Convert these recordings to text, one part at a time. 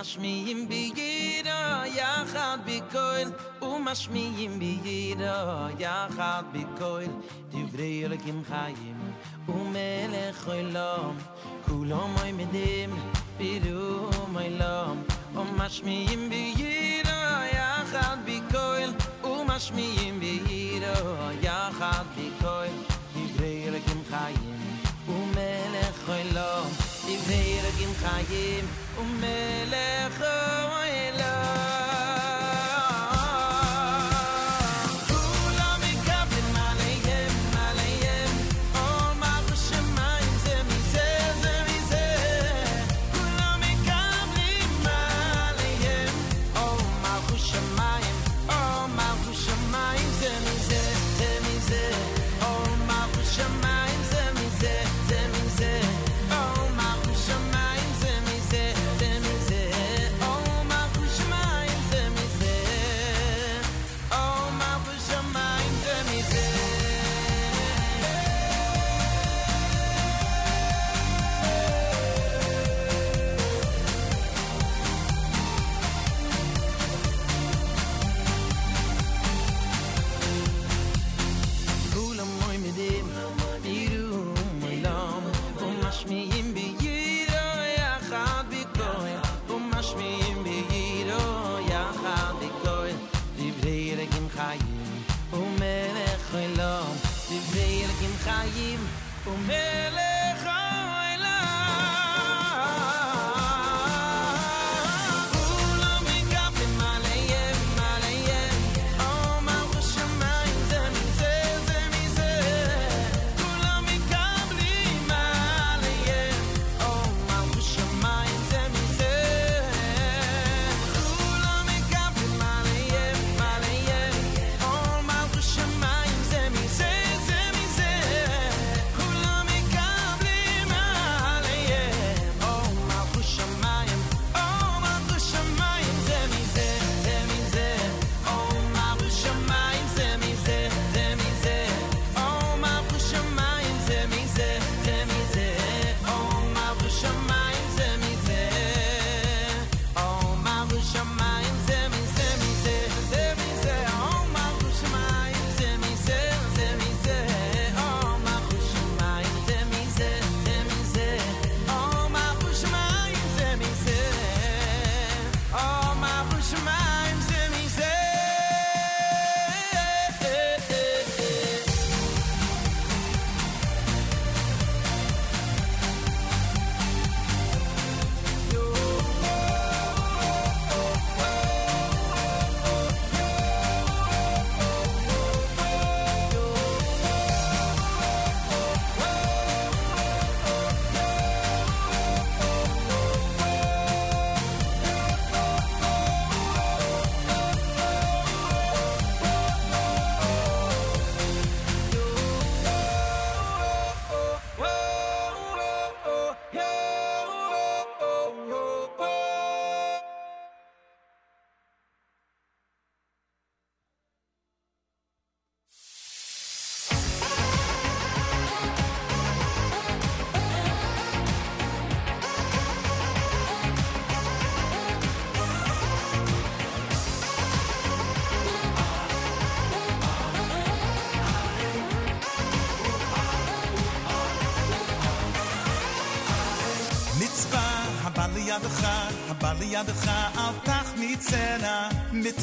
mashmiim bi יחד ya ומשמיעים bi יחד u דברי אלוקים חיים ya עולם כולם עומדים di עולם. ומשמיעים khayim יחד mele ומשמיעים kulom יחד medem דברי אלוקים חיים ומלך עולם דברי אלוקים חיים ya ya di khayim di khayim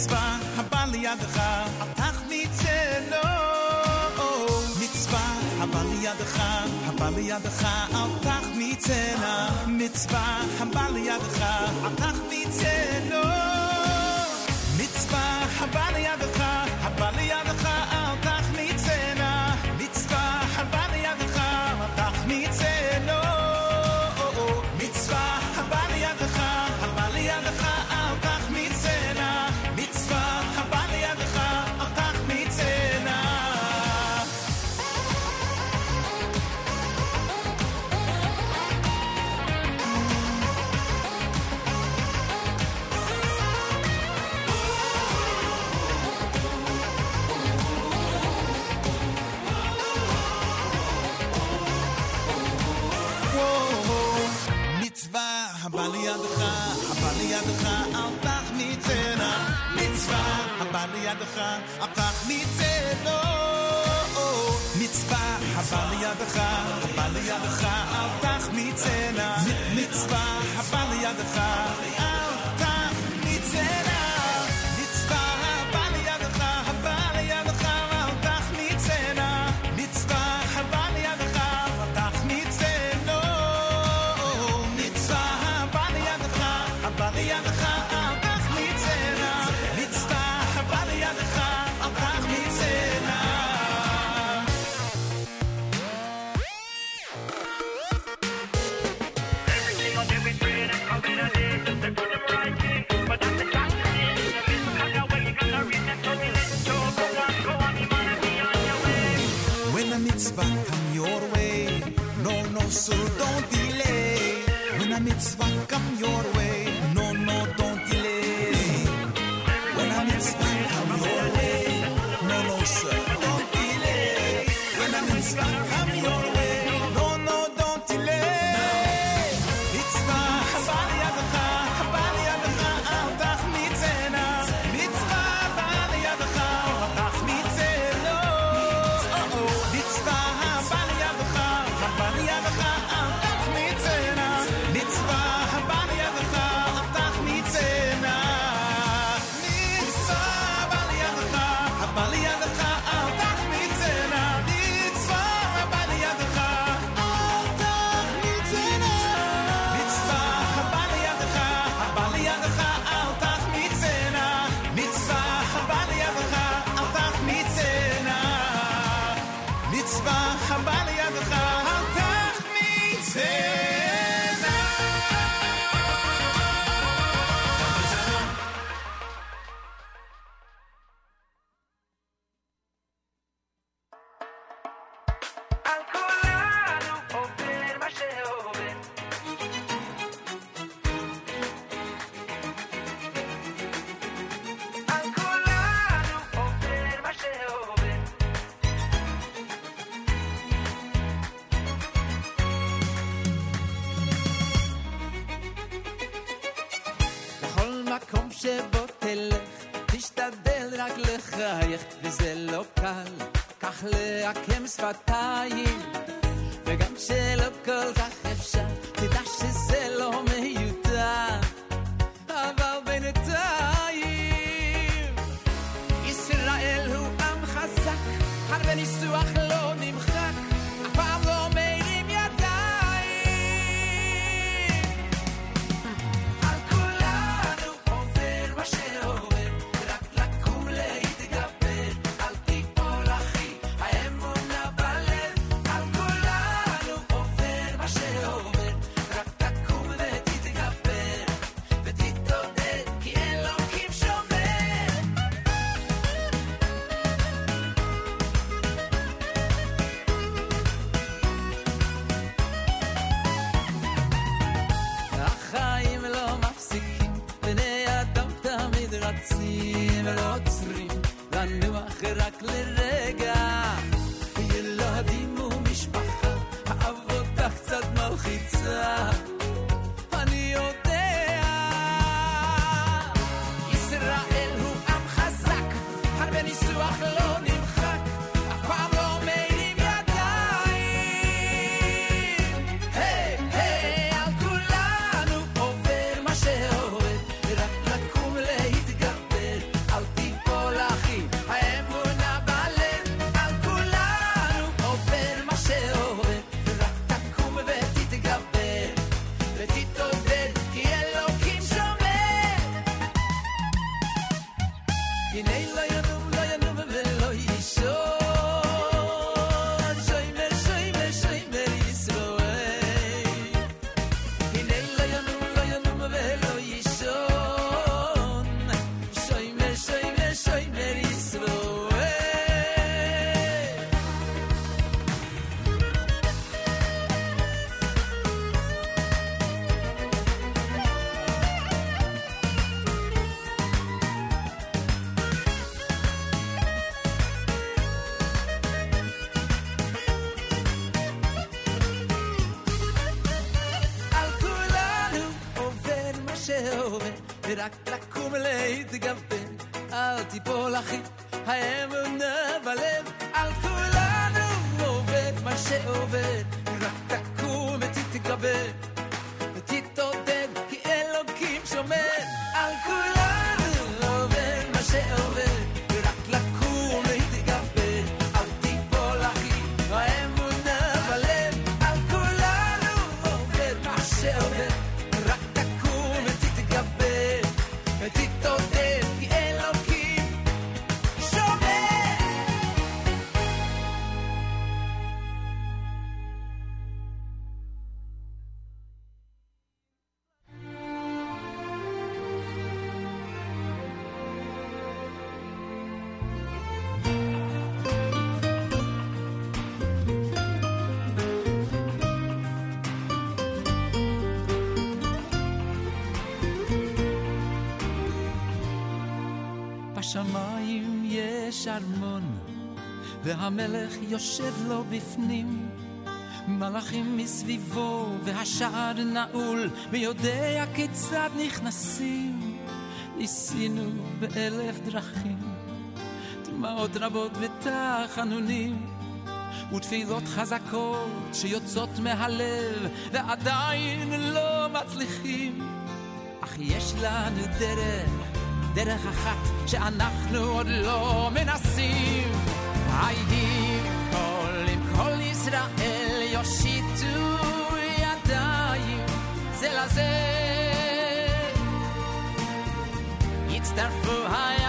Spa. the time. so don't delay. When a mitzvah come your way, no, no, don't. to. בשמיים יש ארמון, והמלך יושב לו בפנים. מלאכים מסביבו, והשער נעול, ויודע כיצד נכנסים. ניסינו באלף דרכים, דמעות רבות ותחנונים, ותפילות חזקות שיוצאות מהלב, ועדיין לא מצליחים. אך יש לנו דרך. דרך אחת שאנחנו עוד לא מנסים. הייתי כל אם כל ישראל יושיטו ידיים זה לזה. יצטרפו היה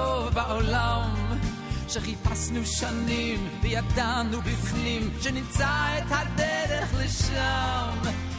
טוב בעולם שחיפשנו שנים וידענו בפנים שנמצא את הדרך לשם.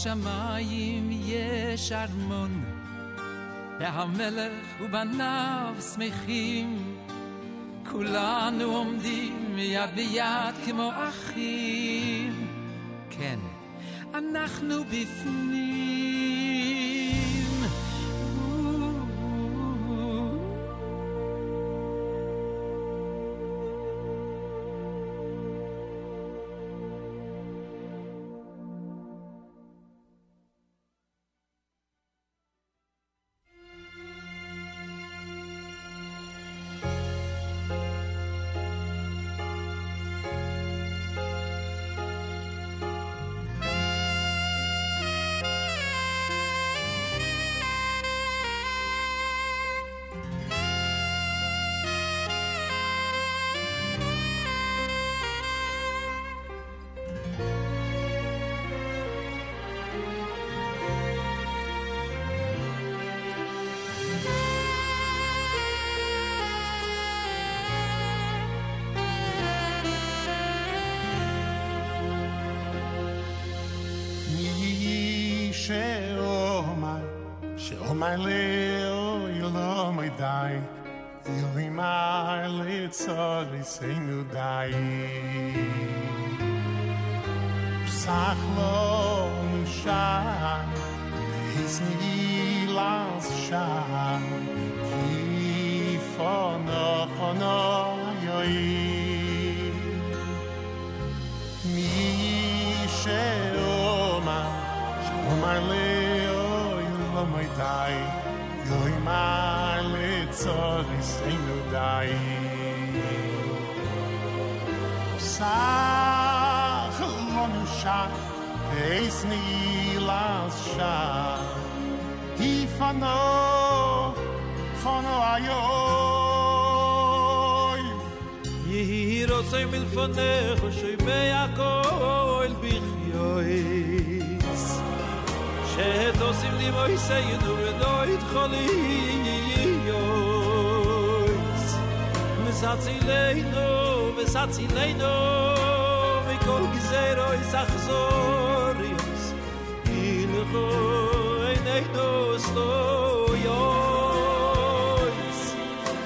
בשמיים יש ארמון, והמלך ובניו שמחים. כולנו עומדים יד ביד כמו אחים. כן, אנחנו בפנים. יאמר לצור יסנו די. פסח לו נושע, דייס נילס שם, כי פונו פונו יוי. מי שאומר, שאומר לאוי לא tzor is in u dai sach mon sha es ni las sha di fano fano ayo יהי רוצה מלפנך שיבי הכל בחיועס שאת עושים לי מויסי ידור ודו יתחולי יויס זאַצי ניינד, מ'סאַצי ניינד, איך קומ גיזער אין זאַכזוריס. ייל רוי ניינד, ס'ו יויס.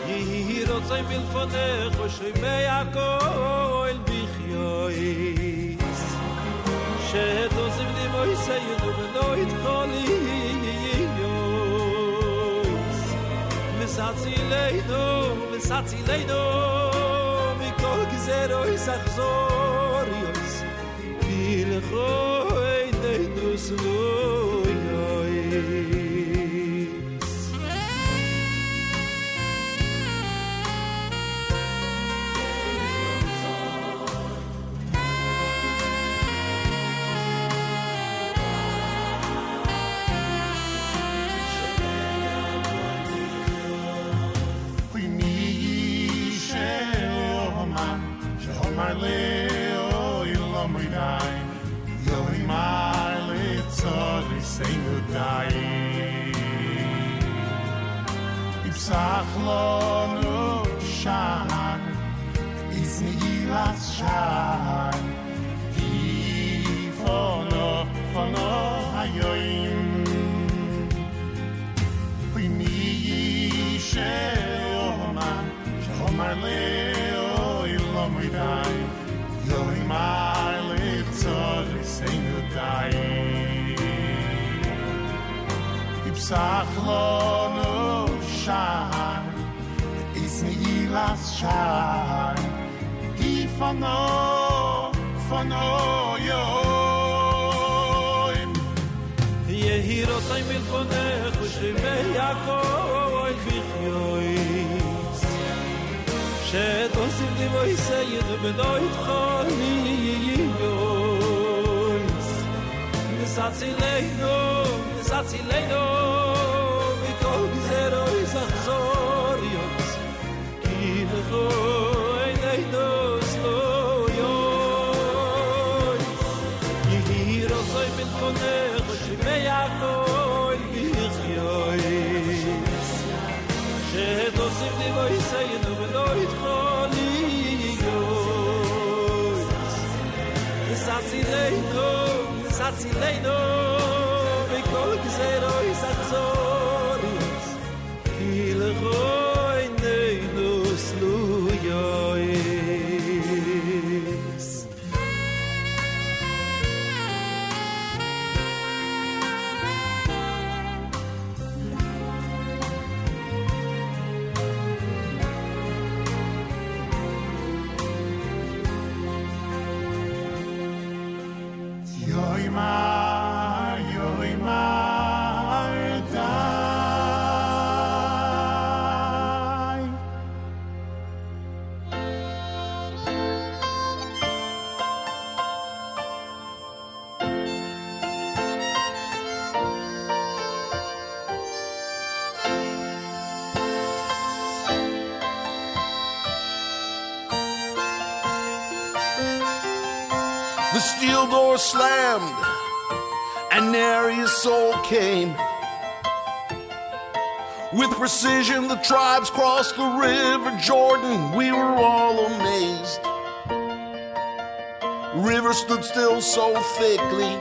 ייר דאָ ציי מל פון נח השיי satzi leido mit satzi leido mit kol gizero is vil khoy de sach shan iz mi shan di fono fono ayoin pri mi she oma sho le o ilo mi dai. Yo mi mar le tsog sein du dai. Ipsach las shan Hi fono fono yo יהי רוצה מלפונך ושמי הכל בחייס שתוסיף לי מויסייד ולא יתחוליוס נסצילנו נסצילנו מכל they know. precision, the tribes crossed the River Jordan. We were all amazed. River stood still so thickly.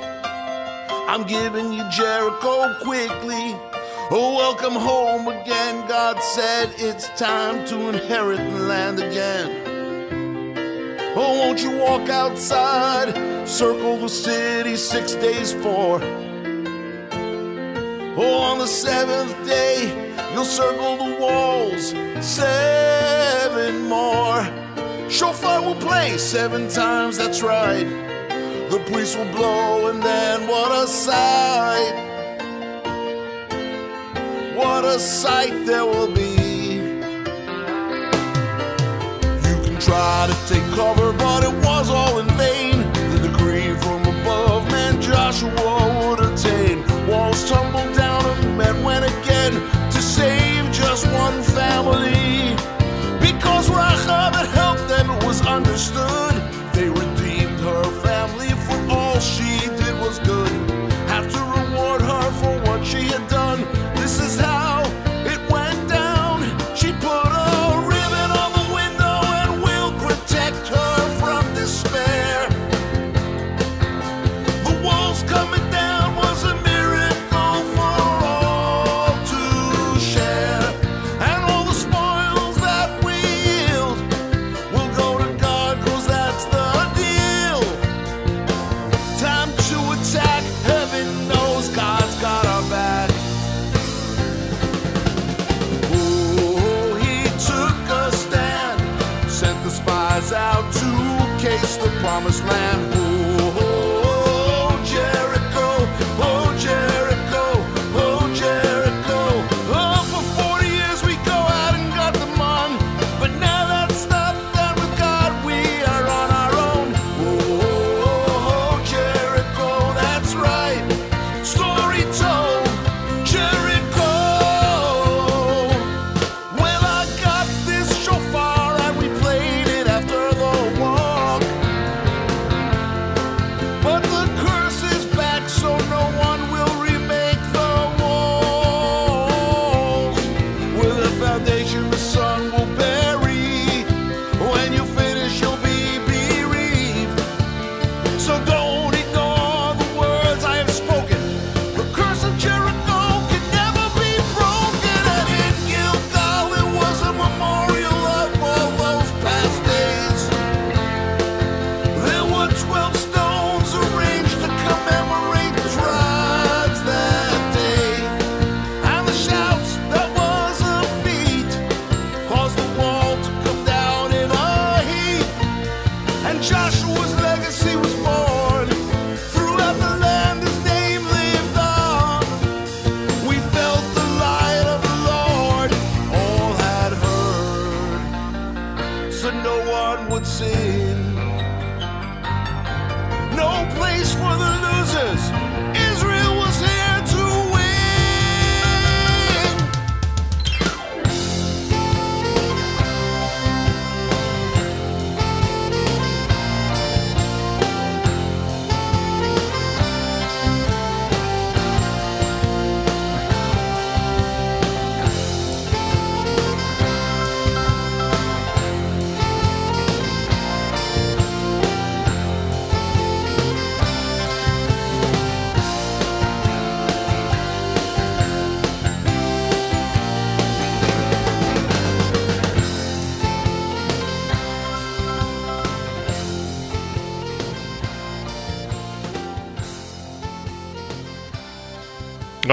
I'm giving you Jericho quickly. Oh, welcome home again. God said it's time to inherit the land again. Oh, won't you walk outside? Circle the city six days for. Oh, on the seventh day, You'll circle the walls seven more. Shofar will play seven times, that's right. The priest will blow, and then what a sight! What a sight there will be. You can try to take cover, but it was all in vain. The decree from above, man, Joshua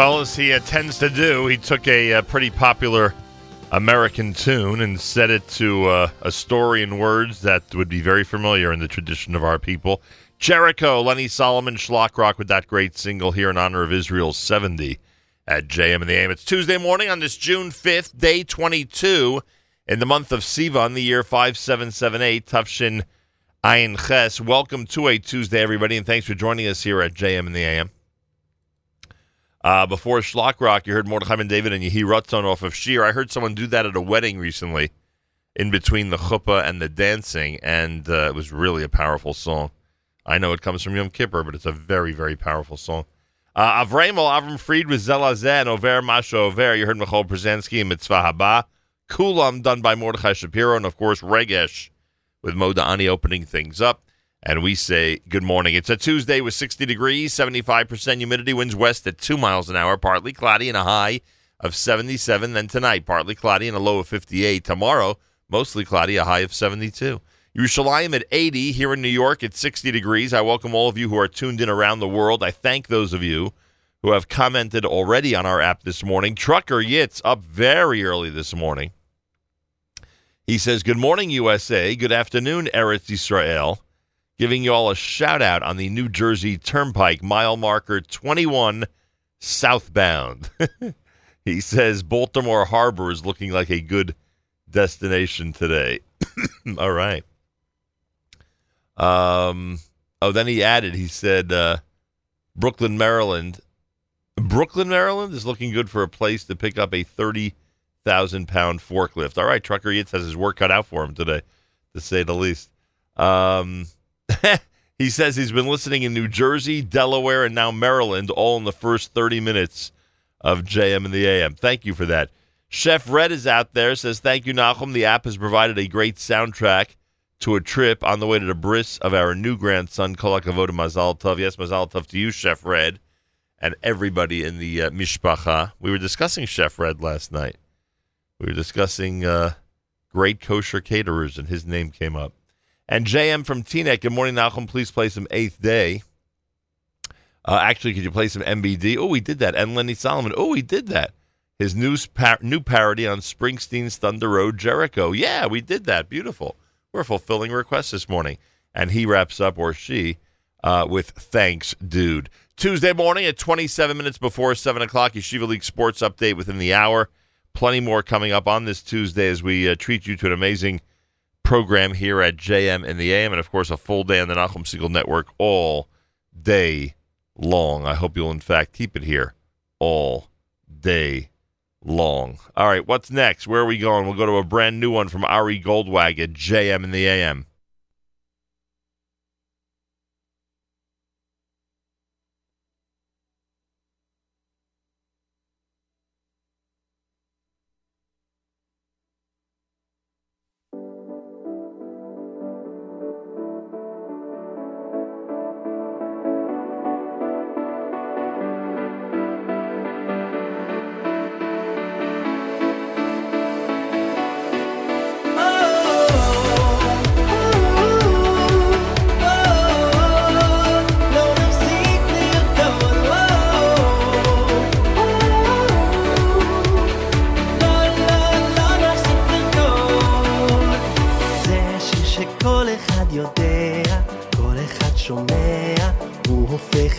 Well, as he uh, tends to do, he took a, uh pretty popular American tune and set it to uh, a story in words that would be very familiar in the tradition of our people. Jericho, Lenny Solomon, Schlock Rock with that great single here in honor of Israel's 70 at JM and the AM. It's Tuesday morning on this June 5th, day 22 in the month of Sivan, the year 5778, Tufshin Ayin Ches. Welcome to a Tuesday, everybody, and thanks for joining us here at JM and the AM. Uh, before Schlock Rock, you heard Mordechai and David and Yehi Ratzon off of Shir. I heard someone do that at a wedding recently in between the chuppah and the dancing, and uh, it was really a powerful song. I know it comes from Yom Kippur, but it's a very, very powerful song. Uh, Avremel, Avram Fried with Zelazeh and Over Masha Over. You heard Michoel Pruzansky and Mitzvah Haba. Kulam done by Mordechai Shapiro, and of course Regesh with Modeh Ani opening things up. And we say good morning. It's a Tuesday with 60 degrees, 75% humidity, winds west at 2 miles an hour, partly cloudy and a high of 77. Then tonight, partly cloudy and a low of 58. Tomorrow, mostly cloudy, a high of 72. Yerushalayim at 80. Here in New York, at 60 degrees. I welcome all of you who are tuned in around the world. I thank those of you who have commented already on our app this morning. Trucker Yitz up very early this morning. He says, Good morning, USA. Good afternoon, Eretz Israel giving you all a shout out on the New Jersey Turnpike mile marker 21 southbound. he says Baltimore Harbor is looking like a good destination today. all right. Um, oh, then he added, he said, uh, Brooklyn, Maryland. Brooklyn, Maryland is looking good for a place to pick up a 30,000 pound forklift. All right, Trucker Yitz has his work cut out for him today, to say the least. Um, he says he's been listening in New Jersey, Delaware, and now Maryland, all in the first 30 minutes of JM and the AM. Thank you for that. Chef Red is out there, says, Thank you, Nachum. The app has provided a great soundtrack to a trip on the way to the bris of our new grandson, Kolakavod Mazal Tov. Yes, Mazal Tov to you, Chef Red, and everybody in the uh, Mishpacha. We were discussing Chef Red last night. We were discussing uh, great kosher caterers, and his name came up. And JM from Teaneck, good morning, Nachum. Please play some Eighth Day. Uh, actually, could you play some MBD? Oh, we did that. And Lenny Solomon. Oh, we did that. His new, par- new parody on Springsteen's Thunder Road Jericho. Yeah, we did that. Beautiful. We're fulfilling requests this morning. And he wraps up, or she, uh, with thanks, dude. Tuesday morning at 27 minutes before 7 o'clock, Yeshiva League Sports Update within the hour. Plenty more coming up on this Tuesday as we uh, treat you to an amazing program here at JM in the AM, and of course, a full day on the Nachum Segal Network all day long. I hope you'll, in fact, keep it here all day long. All right, what's next? Where are we going? We'll go to a brand new one from Ari Goldwag at JM in the AM.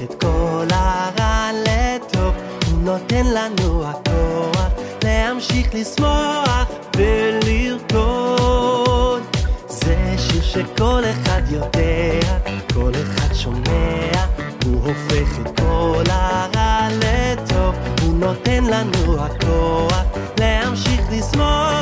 את כל הרע לטוב, הוא נותן לנו הכוח להמשיך לשמוח ולרקוד. זה שיר שכל אחד יודע, כל אחד שומע, הוא הופך את כל הרע לטוב, הוא נותן לנו הכוח להמשיך לשמוח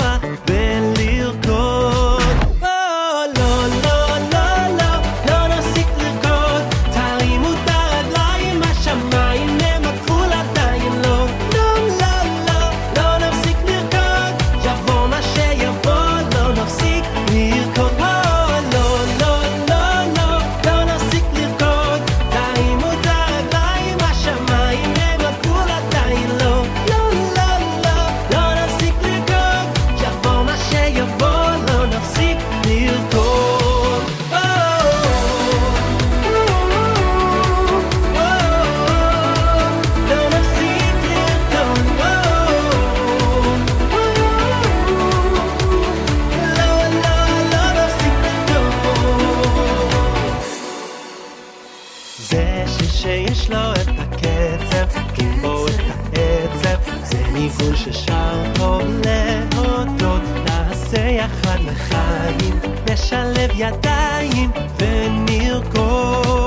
נשלב ידיים ונרקוד.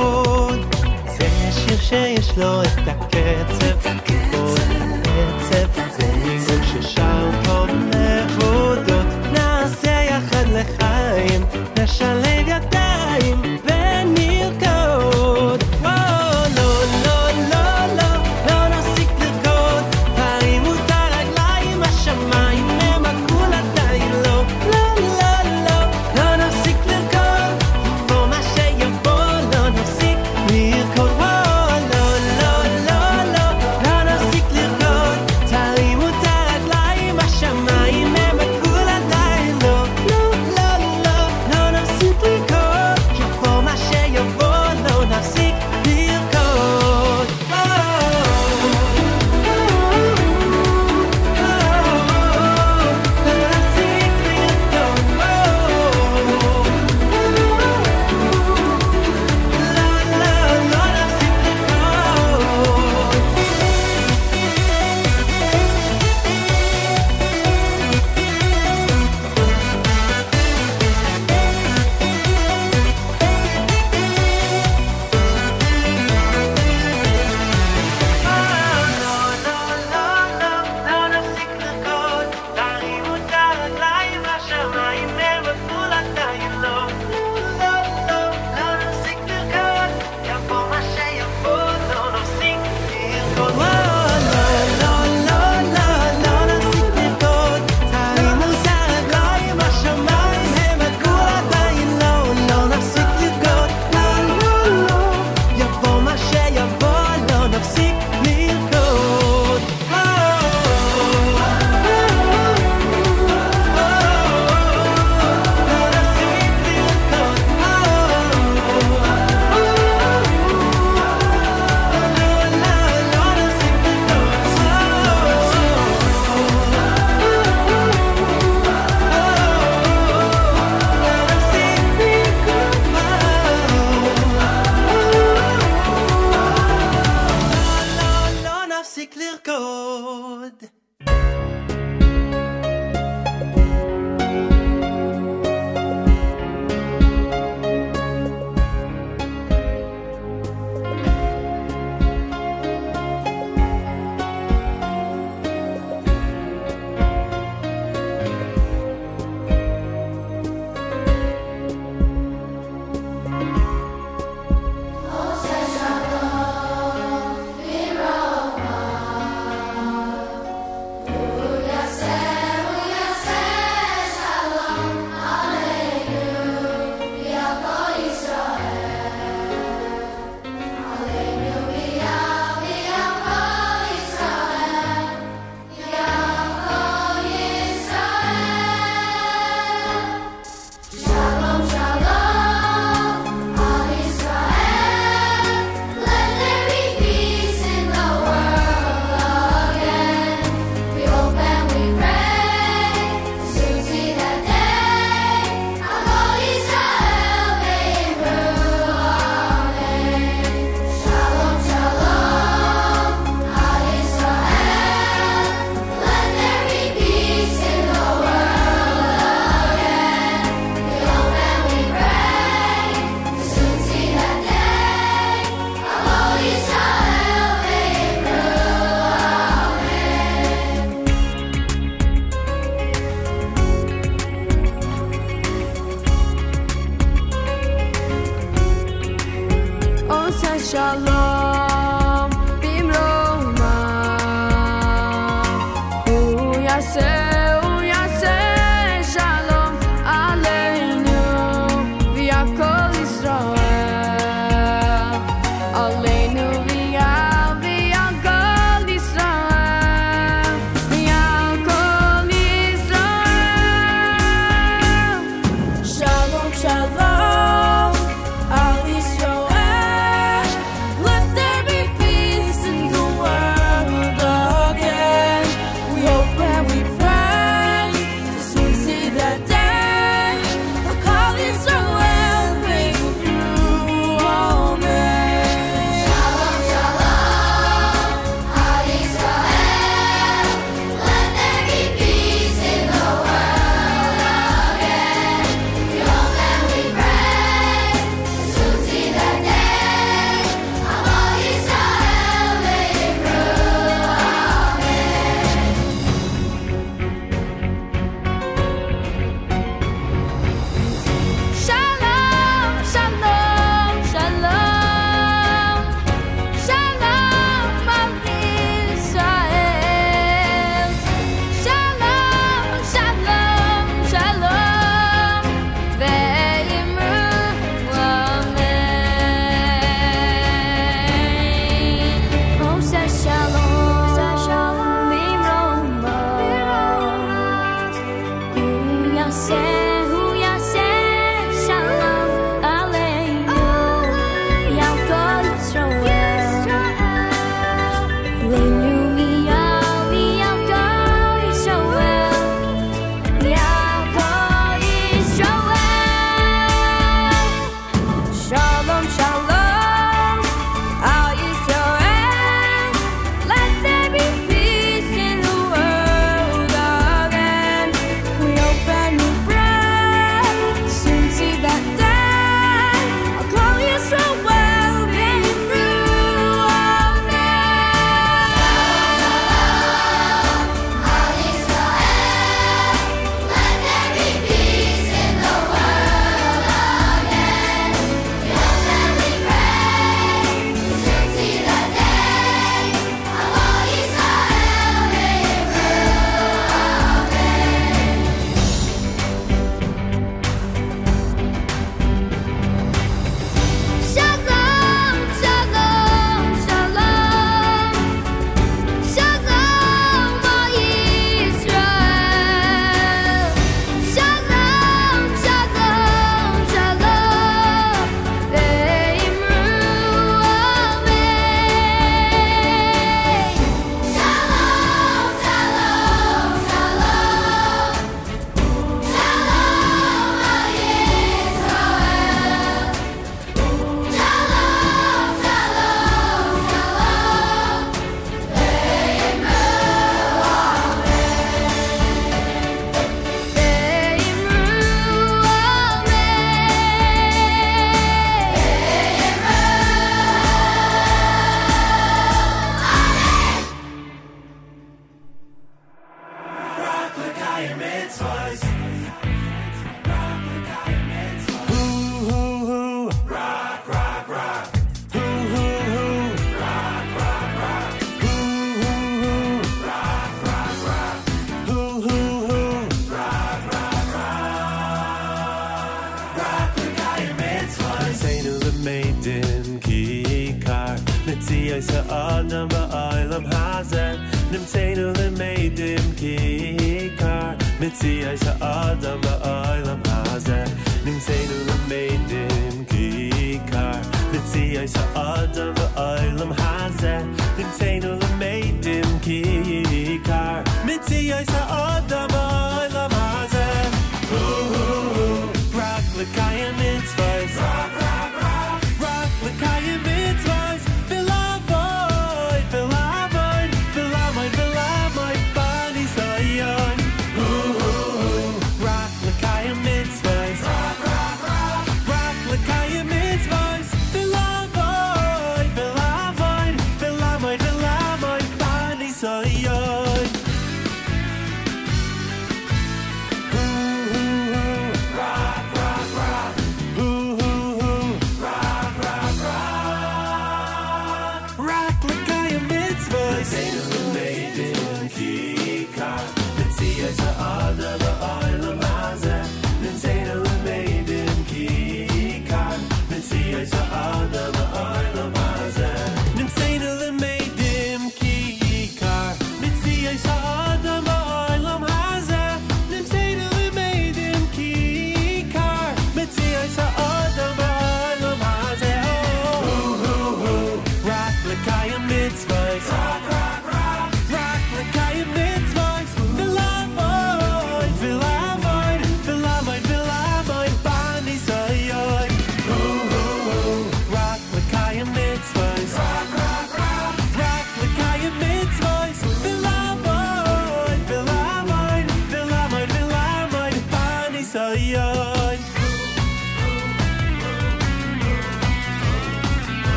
זה שיר שיש לו את הקצב, כל הקצב, זה ניגון ששר טוב להודות. נעשה יחד לחיים, נשלב ידיים.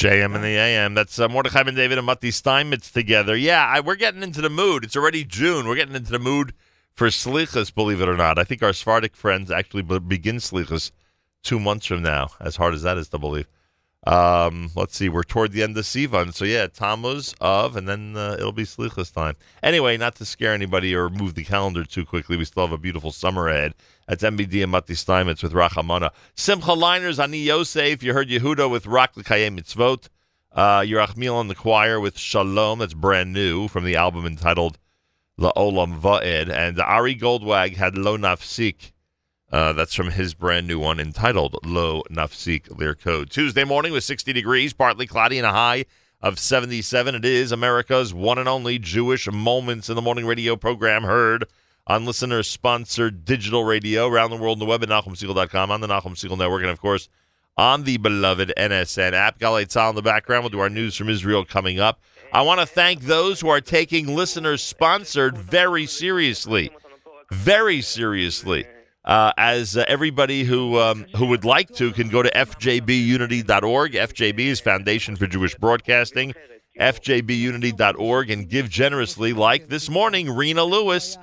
JM and the AM. That's uh, Mordechai and David and Matti Steinmetz together. Yeah, I, we're getting into the mood. It's already June. We're getting into the mood for Slichas, believe it or not. I think our Sephardic friends actually begin Slichas two months from now, as hard as that is to believe. Um, let's see, we're toward the end of Sivan. So, yeah, Tammuz of, and then uh, it'll be Slichas time. Anyway, not to scare anybody or move the calendar too quickly, we still have a beautiful summer ahead. That's MBD and Matti Steinmetz with Rachamana. Simcha Leiner's, Ani Yosef. You heard Yehuda with Rak L'Kayem Mitzvot. Uh, Yerachmiel on the choir with Shalom. That's brand new from the album entitled La'olam Va'ed. And Ari Goldwag had Lo Nafsik. Uh, that's from his brand new one entitled Lo Nafsik Lirkod. Tuesday morning with 60 degrees, partly cloudy, and a high of 77. It is America's one and only Jewish Moments in the Morning radio program heard on listener sponsored digital radio around the world on the web at NachumSegal.com, on the Nachum Segal Network, and of course on the beloved NSN app. Galei Tzahal in the background. We'll do our news from Israel coming up. I want to thank those who are taking listener sponsored very seriously. Very seriously. Uh, as uh, everybody who um, who would like to can go to fjbunity.org. FJB is Foundation for Jewish Broadcasting. FJBunity.org and give generously, like this morning, Rena Lewis.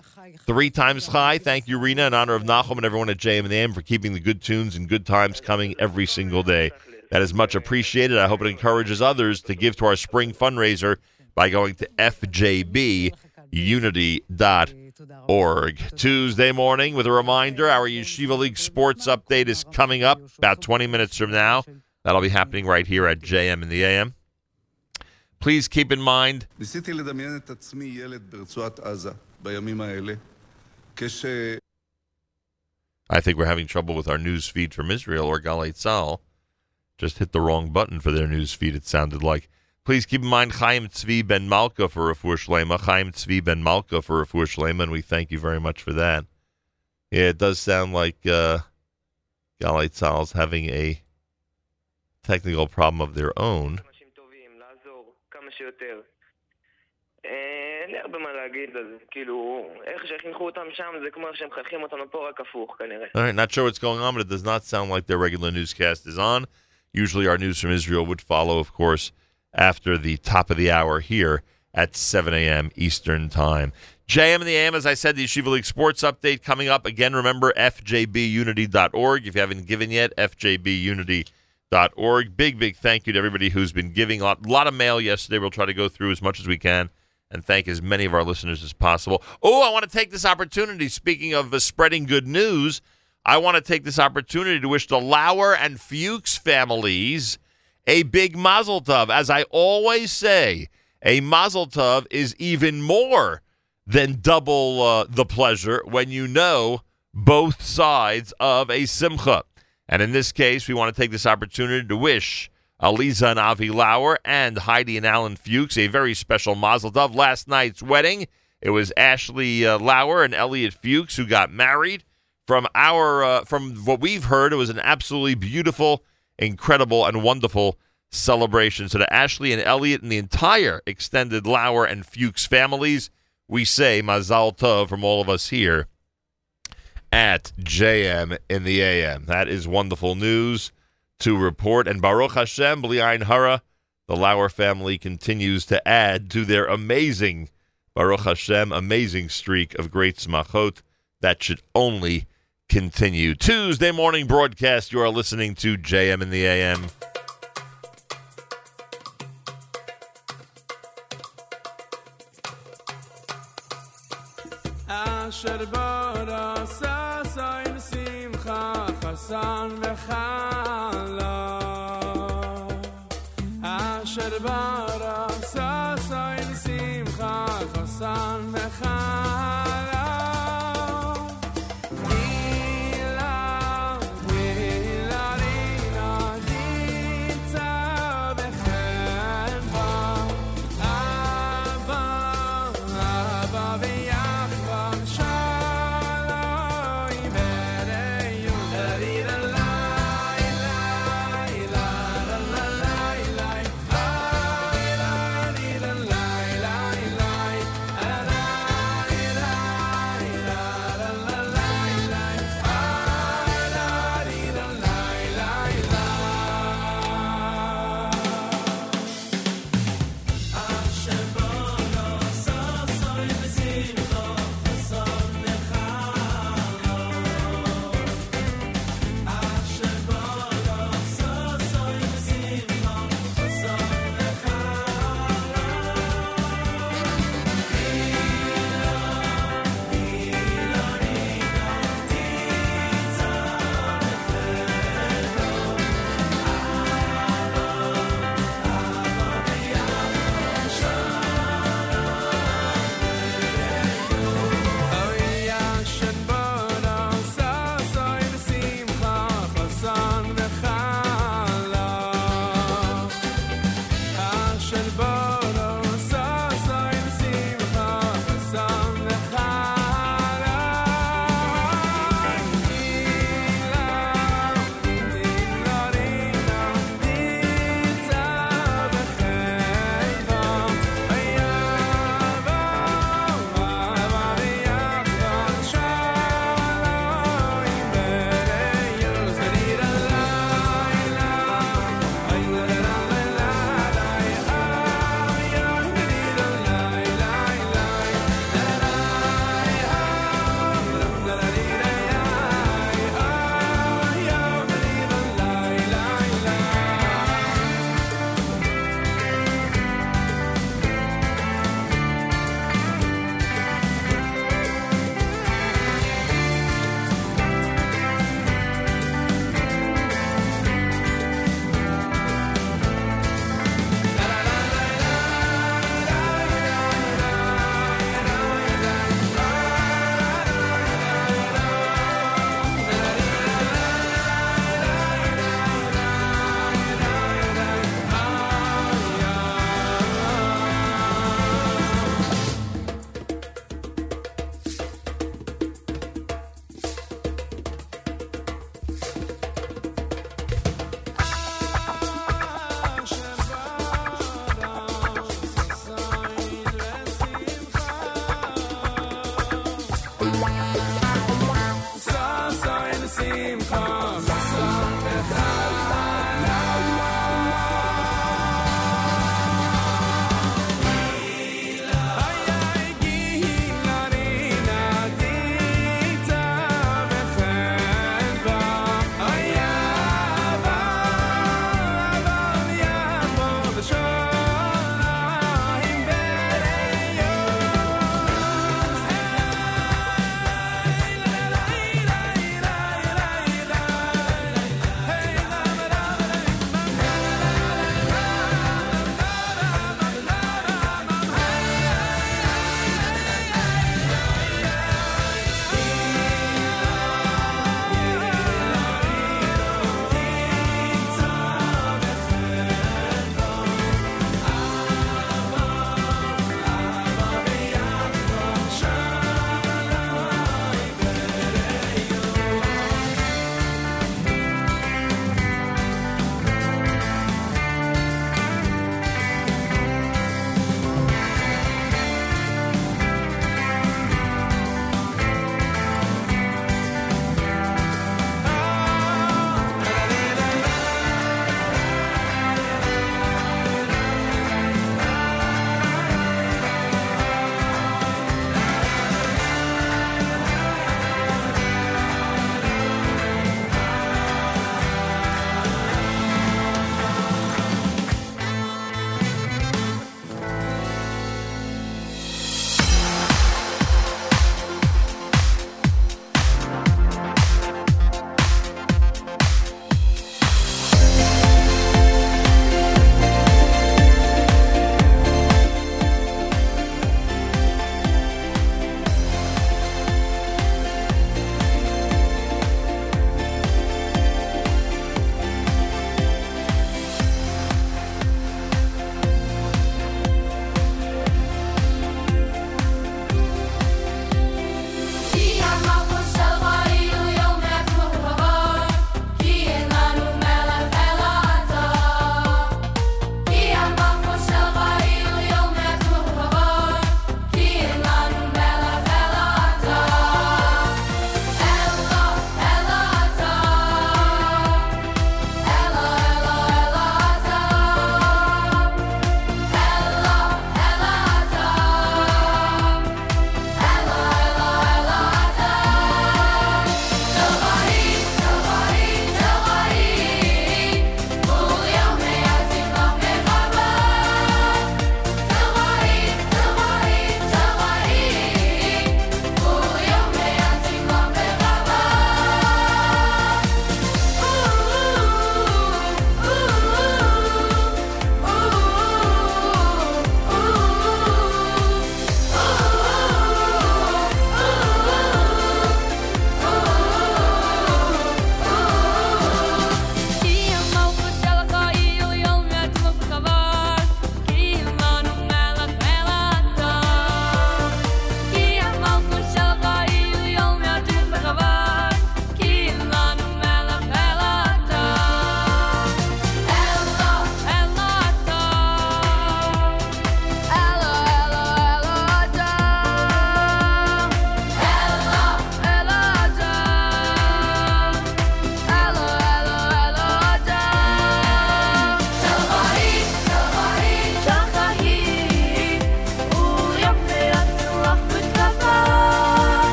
Three times high. Thank you, Rena, in honor of Nachum and everyone at JM and AM for keeping the good tunes and good times coming every single day. That is much appreciated. I hope it encourages others to give to our spring fundraiser by going to fjbunity.org. Tuesday morning with a reminder our Yeshiva League sports update is coming up about 20 minutes from now. That'll be happening right here at JM and the AM. Please keep in mind I think we're having trouble with our news feed from Israel or Galei Tzahal. Just hit the wrong button for their news feed, it sounded like. Please keep in mind Chaim Tzvi ben Malka for Refuah Shlema. Chaim Tzvi ben Malka for Refuah Shlema, and we thank you very much for that. Yeah, it does sound like uh, Galit is having a technical problem of their own. אין לי הרבה מה להגיד על זה, כאילו, איך שחינכו אותם שם זה כמו איך שהם מחנכים אותנו פה, רק הפוך כנראה. All right, not sure what's going on, but it does not sound like their regular newscast is on. Usually, our news from Israel would follow, of course, after the top of the hour here at 7 a.m. Eastern Time. JM and the AM, as I said, the Yeshiva League Sports Update coming up. Again, remember fjbunity.org. If you haven't given yet, fjbunity.org. Big, big thank you to everybody who's been giving. A lot, lot of mail yesterday. We'll try to go through as much as we can and thank as many of our listeners as possible. Oh, I want to take this opportunity, speaking of uh, spreading good news, I want to take this opportunity to wish the Lauer and Fuchs families a big mazel tov. As I always say, a mazel tov is even more than double uh, the pleasure when you know both sides of a simcha. And in this case, we want to take this opportunity to wish Aliza and Avi Lauer and Heidi and Alan Fuchs a very special mazel tov. Last night's wedding, it was Ashley uh, Lauer and Elliot Fuchs who got married. From our, uh, from what we've heard, it was an absolutely beautiful, incredible, and wonderful celebration. So to Ashley and Elliot and the entire extended Lauer and Fuchs families, we say Mazel Tov from all of us here at JM in the AM. That is wonderful news to report. And Baruch Hashem, B'li Ayin Hara, the Lauer family continues to add to their amazing, Baruch Hashem, amazing streak of great smachot. That should only continue. Tuesday morning broadcast, you are listening to JM in the AM. אשר ברא ששון שמחה san ve khala. Asher bara sa sa in sim khala san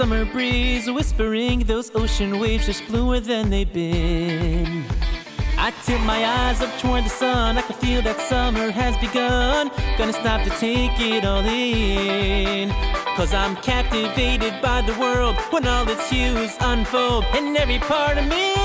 summer breeze, whispering those ocean waves just bluer than they've been. I tip my eyes up toward the sun. I can feel that summer has begun. Gonna stop to take it all in. Cause I'm captivated by the world when all its hues unfold. And every part of me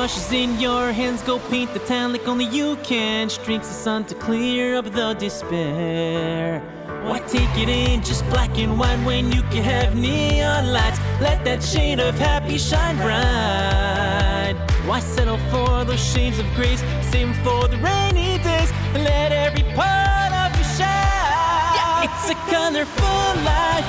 Now the brush is in your hands, go paint the town like only you can. Streaks the sun to clear up the despair. Why take it in just black and white when you can have neon lights? Let that shade of happy shine bright. Why settle for those shades of grace? Save 'em for the rainy days and let every part of you shine. Yeah, it's a colorful life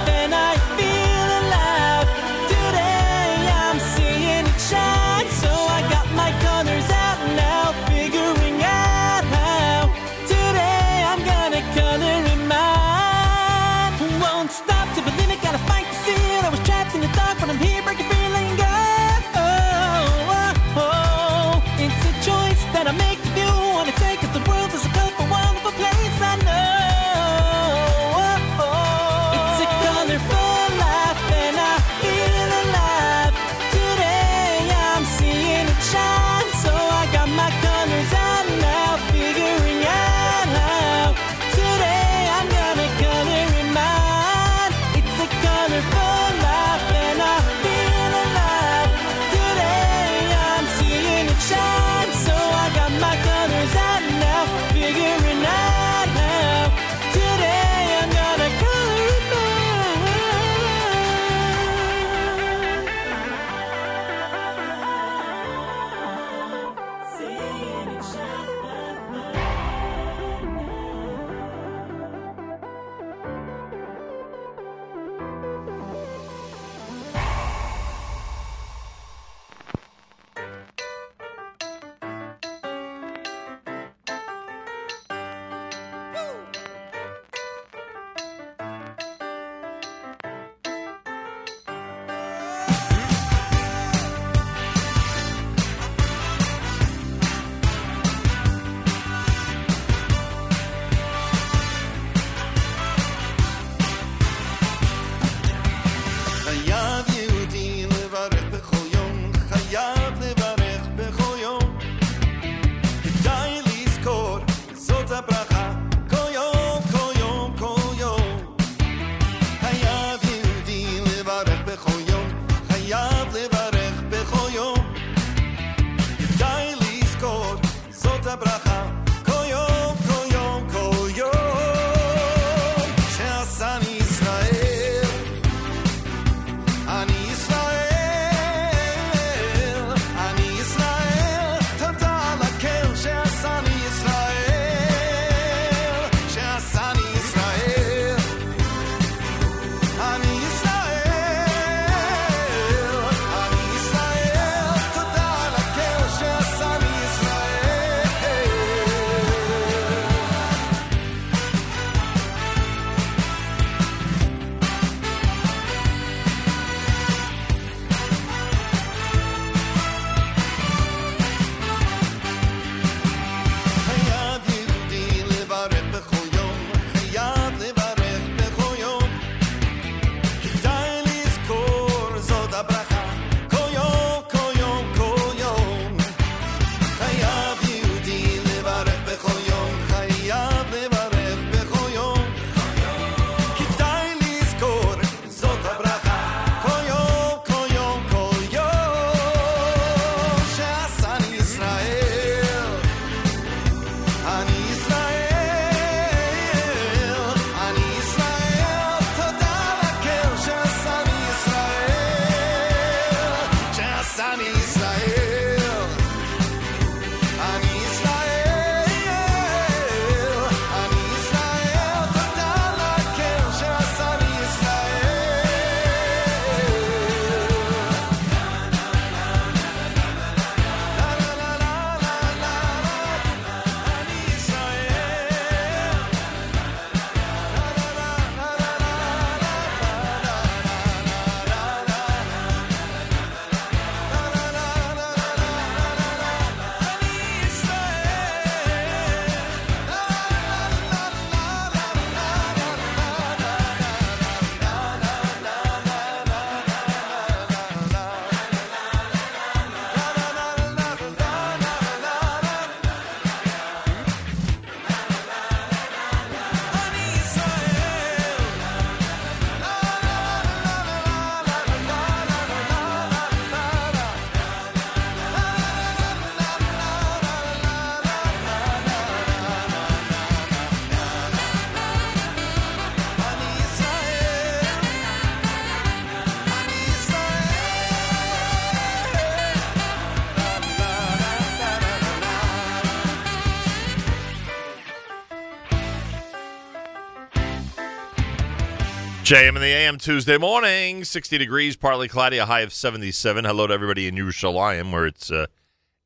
JM in the AM Tuesday morning, 60 degrees, partly cloudy, a high of 77. Hello to everybody in Yerushalayim, where it's uh,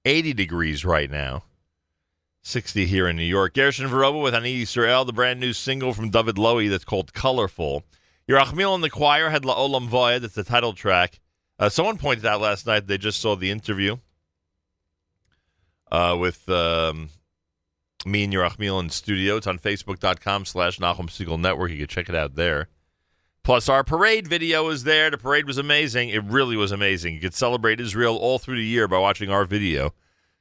80 degrees right now. 60 here in New York. Gershon Veroba with Ani Yisrael, the brand new single from David Lowy that's called Colorful. Your Yerachmiel and the choir had La Olam Voed, that's the title track. Uh, someone pointed out last night they just saw the interview uh, with um, me and Your Yerachmiel in studio. It's on Facebook.com slash Nachum Segal Network. You can check it out there. Plus, our parade video is there. The parade was amazing. It really was amazing. You could celebrate Israel all through the year by watching our video.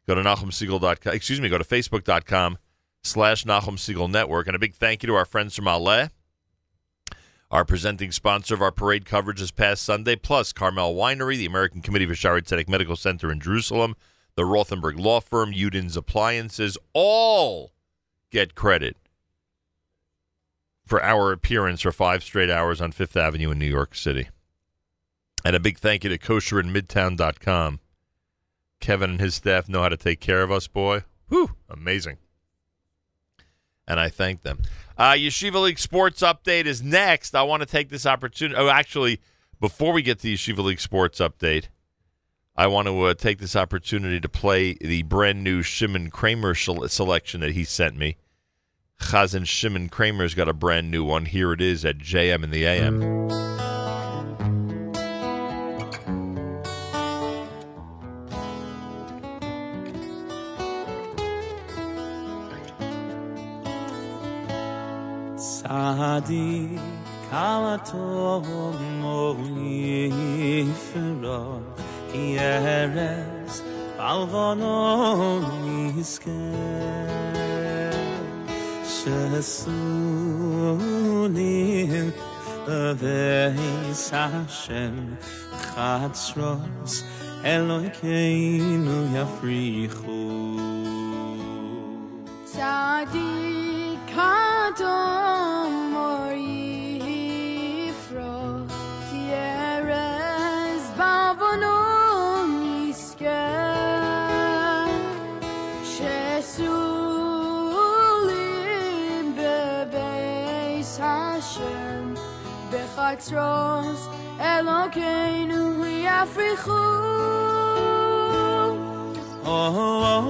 Go to NachumSegal.com. Excuse me, go to Facebook.com slash Nachum Segal Network. And a big thank you to our friends from Ale, our presenting sponsor of our parade coverage this past Sunday, plus Carmel Winery, the American Committee for Shaare Zedek Medical Center in Jerusalem, the Rothenberg Law Firm, Udin's Appliances, all get credit for our appearance for five straight hours on Fifth Avenue in New York City. And a big thank you to kosherin.midtown.com. Kevin and his staff know how to take care of us, boy. Whew, amazing. And I thank them. Uh, Yeshiva League Sports Update is next. I want to take this opportunity. Oh, actually, before we get to the Yeshiva League Sports Update, I want to uh, take this opportunity to play the brand new Shimon Kramer selection that he sent me. Chazan Shimon Kramer's got a brand new one. Here it is at JM in the AM. צדיק כלתו מויפרו כי ארז בלבנו נזכה Shasulim Aveis Hashem Chatzros Elokeinu Yafrichu Tzadik Adom השם, בחצרוס אלוקינו יפריחו. Oh, oh,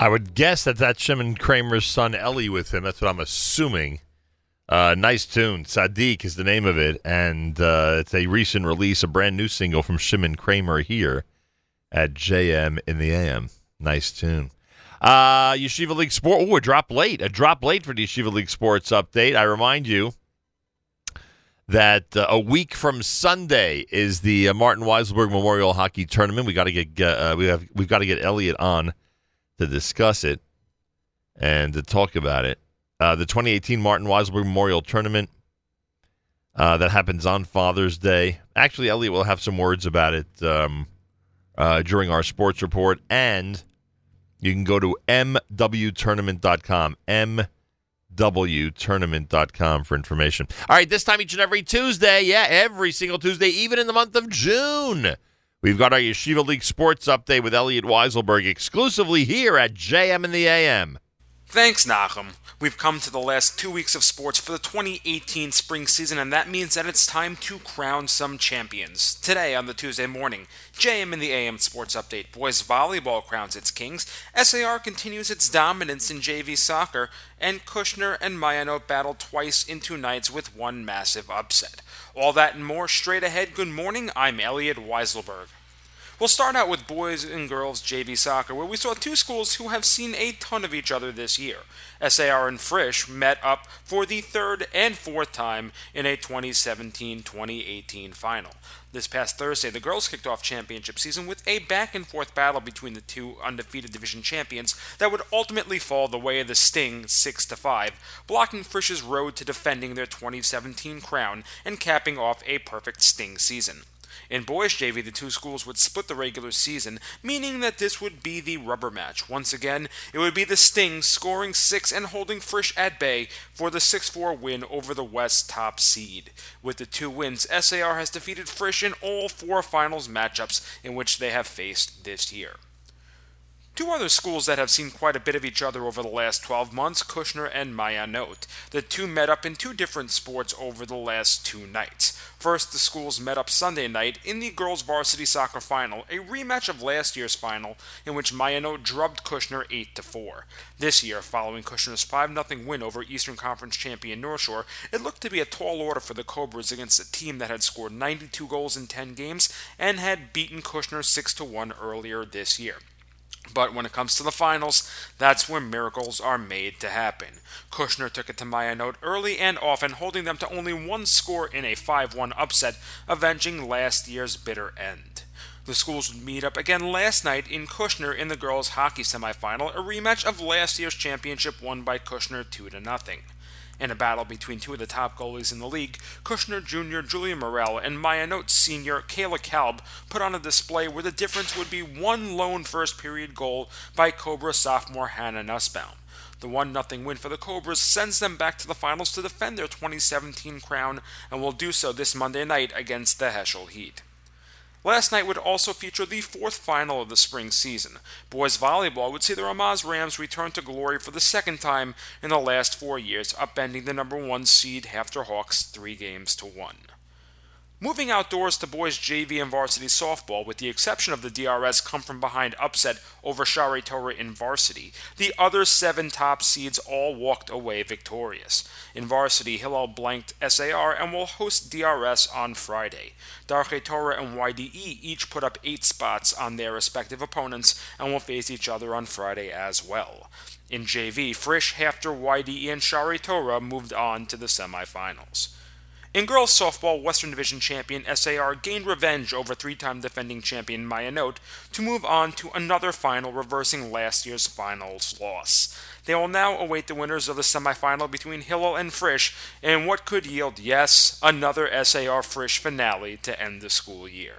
I would guess that that's Shimon Kramer's son Ellie with him. That's what I'm assuming. Uh, nice tune. Tzadik is the name of it, and uh, it's a recent release, a brand new single from Shimon Kramer here at JM in the AM. Nice tune. Uh, Yeshiva League Sport. Oh, a drop late. A drop late for the Yeshiva League Sports update. I remind you that uh, a week from Sunday is the uh, Martin Weiselberg Memorial Hockey Tournament. We got to get uh, we have we've got to get Elliot on to discuss it and to talk about it. Uh, the 2018 Martin Weiselberg Memorial Tournament uh, that happens on Father's Day. Actually, Elliot will have some words about it um, uh, during our sports report, and you can go to mwtournament.com. mwtournament.com for information. All right, this time each and every Tuesday, yeah, every single Tuesday, even in the month of June. We've got our Yeshiva League Sports Update with Elliot Weiselberg exclusively here at JM in the AM. Thanks, Nachum. We've come to the last two weeks of sports for the 2018 spring season, and that means that it's time to crown some champions. Today, on the Tuesday morning, JM in the AM Sports Update. Boys volleyball crowns its kings, SAR continues its dominance in JV soccer, and Kushner and Ma'ayanot battle twice in two nights with one massive upset. All that and more straight ahead. Good morning, I'm Elliot Weiselberg. We'll start out with boys and girls JV soccer, where we saw two schools who have seen a ton of each other this year. SAR and Frisch met up for the third and fourth time in a 2017 2018 final. This past Thursday, the girls kicked off championship season with a back and forth battle between the two undefeated division champions that would ultimately fall the way of the Sting 6 to 5, blocking Frisch's road to defending their 2017 crown and capping off a perfect Sting season. In boys JV, the two schools would split the regular season, meaning that this would be the rubber match. Once again, it would be the Sting scoring six and holding Frisch at bay for the 6 4 win over the West top seed. With the two wins, SAR has defeated Frisch in all four finals matchups in which they have faced this year. Two other schools that have seen quite a bit of each other over the last 12 months, Kushner and Ma'ayanot. The two met up in two different sports over the last two nights. First, the schools met up Sunday night in the girls' varsity soccer final, a rematch of last year's final, in which Ma'ayanot drubbed Kushner 8 to 4. This year, following Kushner's 5 0 win over Eastern Conference champion North Shore, it looked to be a tall order for the Cobras against a team that had scored 92 goals in 10 games and had beaten Kushner 6 1 earlier this year. But when it comes to the finals, that's where miracles are made to happen. Kushner took it to Ma'ayanot early and often, holding them to only one score in a 5 1 upset, avenging last year's bitter end. The schools would meet up again last night in Kushner in the girls' hockey semifinal, a rematch of last year's championship won by Kushner 2 0. In a battle between two of the top goalies in the league, Kushner Jr. Julian Morel and Ma'ayanot Sr. Kayla Kalb put on a display where the difference would be one lone first period goal by Cobra sophomore Hannah Nussbaum. The 1 0 win for the Cobras sends them back to the finals to defend their 2017 crown and will do so this Monday night against the Heschel Heat. Last night would also feature the fourth final of the spring season. Boys volleyball would see the Ramaz Rams return to glory for the second time in the last four years, upending the number one seed HAFTR Hawks three games to one. Moving outdoors to boys JV and varsity softball, with the exception of the DRS come from behind upset over Shari in varsity, the other seven top seeds all walked away victorious. In varsity, Hillel blanked SAR and will host DRS on Friday. Darche Torah and YDE each put up eight spots on their respective opponents and will face each other on Friday as well. In JV, Frisch, HAFTR, YDE, and Shari moved on to the semifinals. In girls softball, Western Division champion SAR gained revenge over three time defending champion Ma'ayanot to move on to another final, reversing last year's finals loss. They will now await the winners of the semifinal between Hillel and Frisch in what could yield, yes, another SAR Frisch finale to end the school year.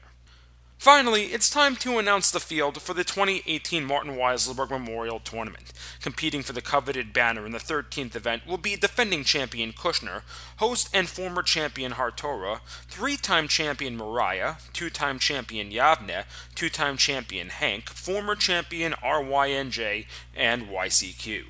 Finally, it's time to announce the field for the 2018 Martin Weiselberg Memorial Tournament. Competing for the coveted banner in the 13th event will be defending champion Kushner, host and former champion Hartora, three time champion Mariah, two time champion Yavne, two time champion HANC, former champion RYNJ, and YCQ.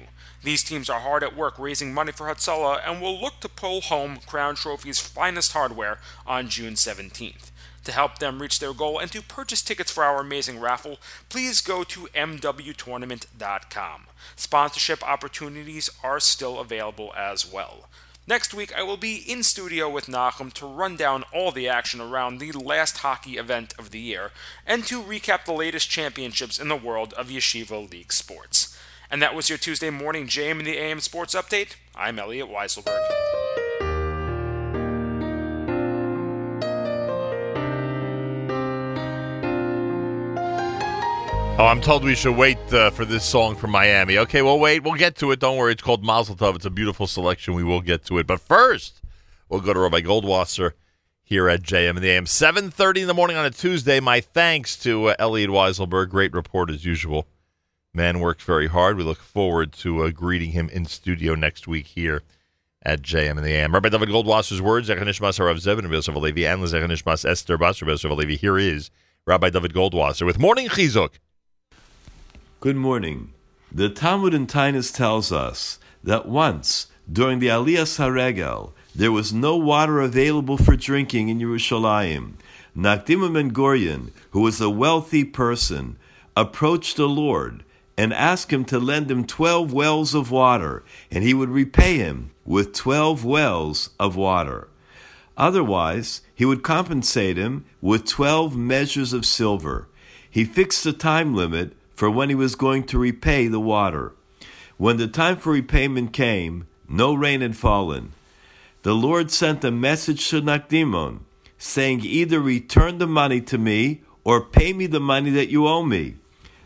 These teams are hard at work raising money for Hatzalah and will look to pull home Crown Trophy's finest hardware on June 17th. To help them reach their goal and to purchase tickets for our amazing raffle, please go to mwtournament.com. Sponsorship opportunities are still available as well. Next week, I will be in studio with Nachum to run down all the action around the last hockey event of the year and to recap the latest championships in the world of Yeshiva League sports. And that was your Tuesday morning JM in the AM Sports Update. I'm Elliot Weiselberg. Oh, I'm told we should wait uh, for this song from Miami. Okay, we'll wait. We'll get to it. Don't worry. It's called Mazel Tov. It's a beautiful selection. We will get to it. But first, we'll go to Rabbi Goldwasser here at JM in the AM. 7.30 in the morning on a Tuesday. My thanks to uh, Elliot Weiselberg. Great report as usual. Man worked very hard. We look forward to uh, greeting him in studio next week here at JM in the AM. Rabbi David Goldwasser's words, Zechanishmas Harav Zevin and Yosef Alevi, and Zechanishmas Esther Basar. Here is Rabbi David Goldwasser with Morning Chizuk. Good morning. The Talmud in Taanis tells us that once, during the Aliyah Saregel, there was no water available for drinking in Yerushalayim. Nakdim Ben Gurion, who was a wealthy person, approached the Lord and asked him to lend him twelve wells of water, and he would repay him with twelve wells of water. Otherwise, he would compensate him with twelve measures of silver. He fixed a time limit for when he was going to repay the water. When the time for repayment came, no rain had fallen. The Lord sent a message to Nakdimon, saying, Either return the money to me or pay me the money that you owe me.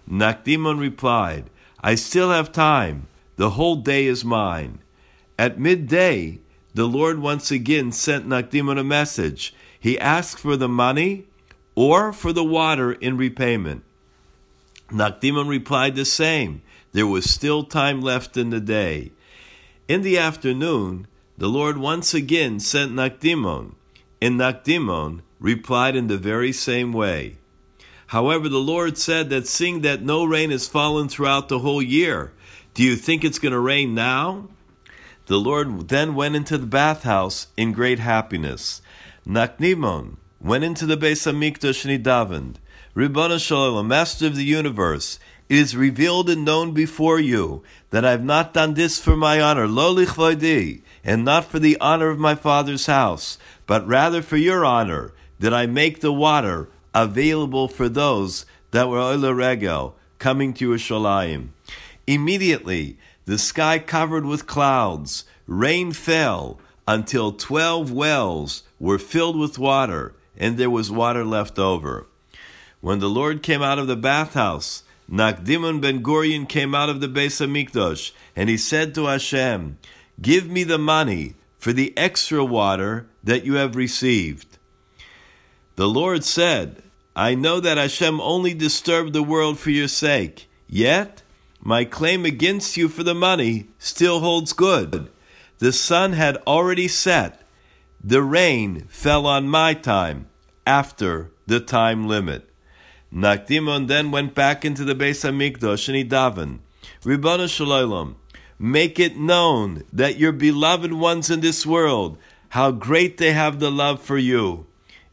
Nakdimon replied, I still have time. The whole day is mine. At midday, the Lord once again sent Nakdimon a message. He asked for the money or for the water in repayment. Nakdimon replied the same. There was still time left in the day. In the afternoon, the Lord once again sent Nakdimon, and Nakdimon replied in the very same way. However, the Lord said that seeing that no rain has fallen throughout the whole year, do you think it's going to rain now? The Lord then went into the bathhouse in great happiness. Nakdimon went into the Beis Hamikdash and he davened. Ribono Shel Olam, Master of the universe, it is revealed and known before you that I have not done this for my honor, lo lichvodi, and not for the honor of my father's house, but rather for your honor, that I make the water available for those that were oila regel, coming to Yerushalayim. Immediately, the sky covered with clouds, rain fell, until twelve wells were filled with water, and there was water left over. When the Lord came out of the bathhouse, Nakdimon ben Gurion came out of the Beis Hamikdash, and he said to Hashem, Give me the money for the extra water that you have received. The Lord said, I know that Hashem only disturbed the world for your sake, yet my claim against you for the money still holds good. The sun had already set. The rain fell on my time after the time limit. Nakdimon then went back into the Beis Hamikdash and he davened, make it known that your beloved ones in this world, how great they have the love for you.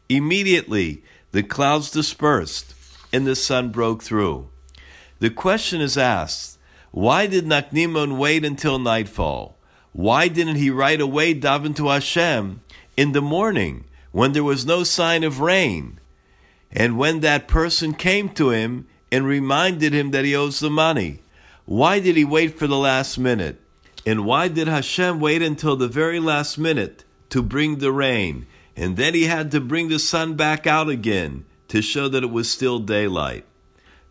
Immediately the clouds dispersed and the sun broke through. The question is asked, why did Nakdimon wait until nightfall? Why didn't he right away daven to Hashem in the morning when there was no sign of rain? And when that person came to him and reminded him that he owes the money, why did he wait for the last minute? And why did Hashem wait until the very last minute to bring the rain? And then he had to bring the sun back out again to show that it was still daylight.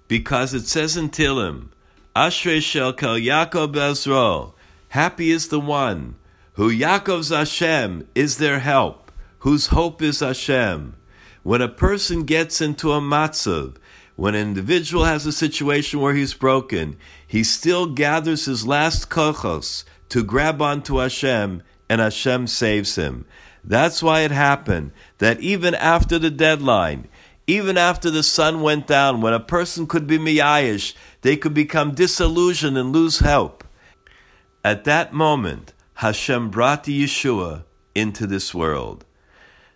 Because it says in Tehillim, Ashrei shel kel Yaakov Ezro, happy is the one who Yaakov's Hashem is their help, whose hope is Hashem. When a person gets into a matzav, when an individual has a situation where he's broken, he still gathers his last kochos to grab onto Hashem, and Hashem saves him. That's why it happened that even after the deadline, even after the sun went down, when a person could be miyayish, they could become disillusioned and lose hope. At that moment, Hashem brought the Yeshua into this world.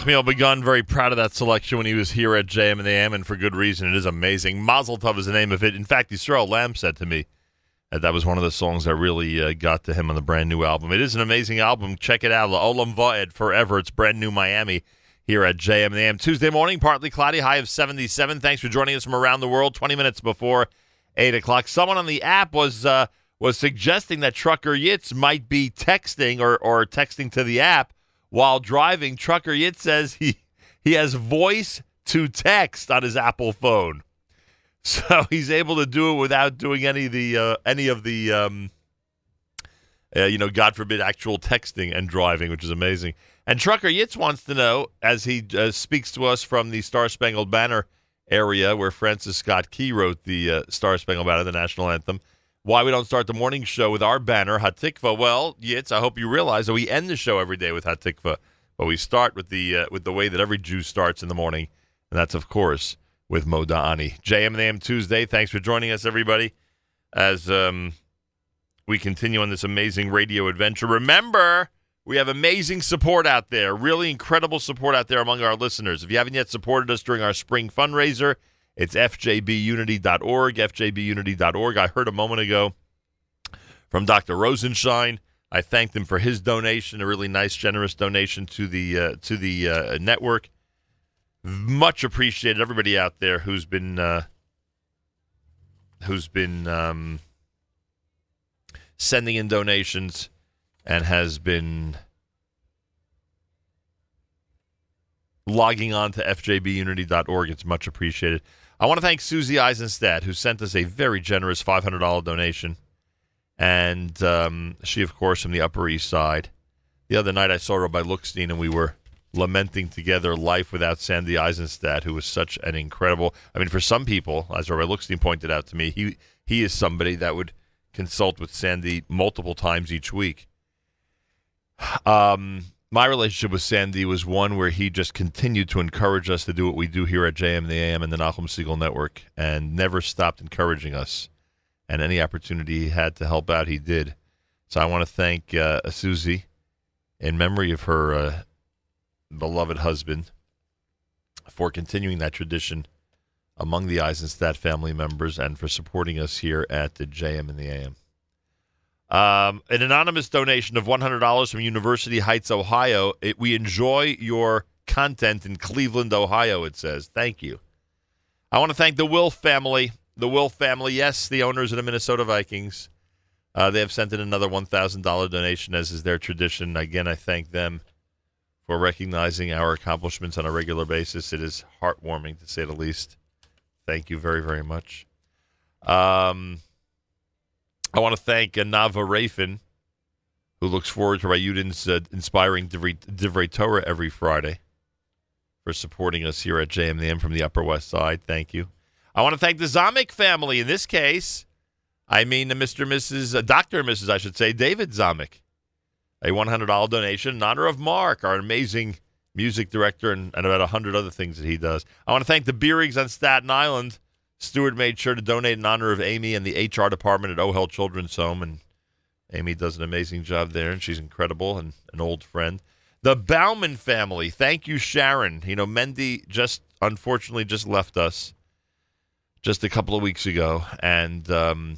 Yerachmiel Begun, very proud of that selection when he was here at JM and the AM, and for good reason. It is amazing. Mazel Tov is the name of it. In fact, Yisrael Lamm said to me that that was one of the songs that really uh, got to him on the brand new album. It is an amazing album. Check it out. Olam Va'ed Forever. It's brand new Miami here at JM and the AM. Tuesday morning, partly cloudy, high of 77. Thanks for joining us from around the world. 20 minutes before 8 o'clock. Someone on the app was uh, was suggesting that Trucker Yitz might be texting or, or texting to the app while driving. Trucker Yitz says he, he has voice to text on his Apple phone. So he's able to do it without doing any of the uh, any of the um, uh, you know, God forbid, actual texting and driving, which is amazing. And Trucker Yitz wants to know, as he uh, speaks to us from the Star Spangled Banner area where Francis Scott Key wrote the uh, Star Spangled Banner, the national anthem, why we don't start the morning show with our banner, Hatikva. Well, Yitz, I hope you realize that we end the show every day with Hatikva, but we start with the uh, with the way that every Jew starts in the morning, and that's of course with Modeh Ani. JM and AM Tuesday. Thanks for joining us, everybody, as um, we continue on this amazing radio adventure. Remember, we have amazing support out there, really incredible support out there among our listeners. If you haven't yet supported us during our spring fundraiser, it's fjbunity.org, fjbunity.org. I heard a moment ago from Dr. Rosenshine. I thanked him for his donation, a really nice, generous donation to the uh, to the uh, network. Much appreciated, everybody out there who's been uh, who's been um, sending in donations and has been logging on to fjbunity.org. It's much appreciated. I want to thank Susie Eisenstadt, who sent us a very generous $500 donation. And um, she, of course, from the Upper East Side. The other night I saw Rabbi Lookstein, and we were lamenting together life without Sandy Eisenstadt, who was such an incredible. I mean, for some people, as Rabbi Lookstein pointed out to me, he he is somebody that would consult with Sandy multiple times each week. Um, my relationship with Sandy was one where he just continued to encourage us to do what we do here at JM the AM and the Nachum Segal Network, and never stopped encouraging us. And any opportunity he had to help out, he did. So I want to thank uh, Susie in memory of her uh, beloved husband for continuing that tradition among the Eisenstadt family members and for supporting us here at the JM and the AM. Um, an anonymous donation of $100 from University Heights, Ohio. It, we enjoy your content in Cleveland, Ohio, it says. Thank you. I want to thank the Wilf family. The Wilf family, yes, the owners of the Minnesota Vikings. Uh, they have sent in another $1,000 donation, as is their tradition. Again, I thank them for recognizing our accomplishments on a regular basis. It is heartwarming, to say the least. Thank you very, very much. Um, I want to thank uh, Nava Rafin, who looks forward to Rayudin's uh, inspiring Divrei, Divrei Torah every Friday, for supporting us here at JMM from the Upper West Side. Thank you. I want to thank the Zamek family. In this case, I mean the Mr. and Mrs. Uh, Dr. and Mrs. I should say, David Zamek. A $100 donation in honor of Mark, our amazing music director, and, and about 100 other things that he does. I want to thank the Beerigs on Staten Island. Stewart made sure to donate in honor of Amy and the HR department at OHEL Children's Home, and Amy does an amazing job there, and she's incredible and an old friend. The Bauman family, thank you, Sharon. You know, Mendy just unfortunately just left us just a couple of weeks ago, and um,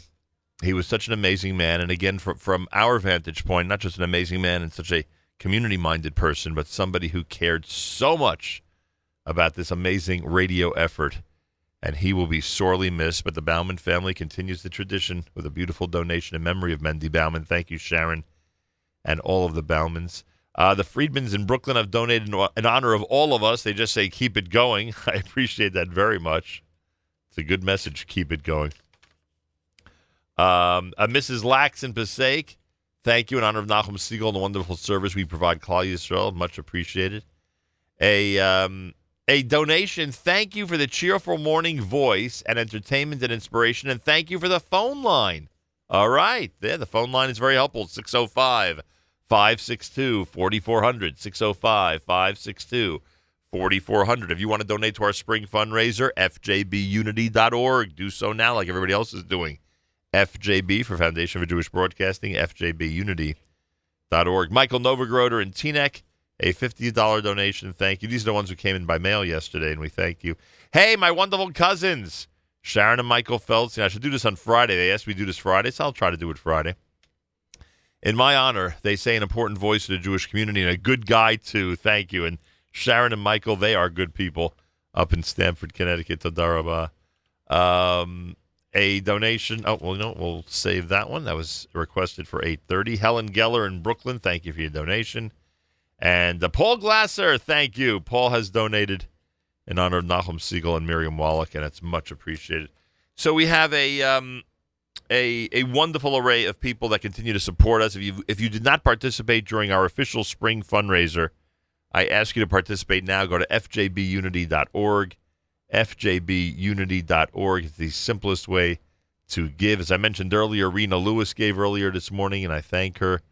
he was such an amazing man. And again, from from our vantage point, not just an amazing man and such a community-minded person, but somebody who cared so much about this amazing radio effort and he will be sorely missed. But the Bauman family continues the tradition with a beautiful donation in memory of Mendy Bauman. Thank you, Sharon, and all of the Baumans. Uh, the Friedmans in Brooklyn have donated in, honor of all of us. They just say, keep it going. I appreciate that very much. It's a good message. Keep it going. Um, uh, Mrs. Lax in Passaic, thank you in honor of Nachum Segal and the wonderful service we provide Klal Yisrael. Much appreciated. A um, a donation. Thank you for the cheerful morning voice and entertainment and inspiration. And thank you for the phone line. All right. There, the phone line is very helpful. 605 562 4400. 605 562 4400. If you want to donate to our spring fundraiser, fjbunity.org. Do so now, like everybody else is doing. FJB for Foundation for Jewish Broadcasting, fjbunity.org. Michael Novagroder and Teaneck a $50 donation. Thank you. These are the ones who came in by mail yesterday, and we thank you. Hey, my wonderful cousins, Sharon and Michael Feldstein. I should do this on Friday. They asked me to do this Friday, so I'll try to do it Friday. In my honor, they say an important voice to the Jewish community and a good guy, too. Thank you. And Sharon and Michael, they are good people up in Stamford, Connecticut. Tadarabah. Um, a donation. Oh, well, no, we'll save that one. That was requested for 830. Helen Geller in Brooklyn, thank you for your donation. And uh, Paul Glasser, thank you. Paul has donated in honor of Nachum Segal and Miriam Wallach, and it's much appreciated. So we have a um, a a wonderful array of people that continue to support us. If you if you did not participate during our official spring fundraiser, I ask you to participate now. Go to fjbunity.org. fjbunity.org is the simplest way to give. As I mentioned earlier, Rena Lewis gave earlier this morning, and I thank her.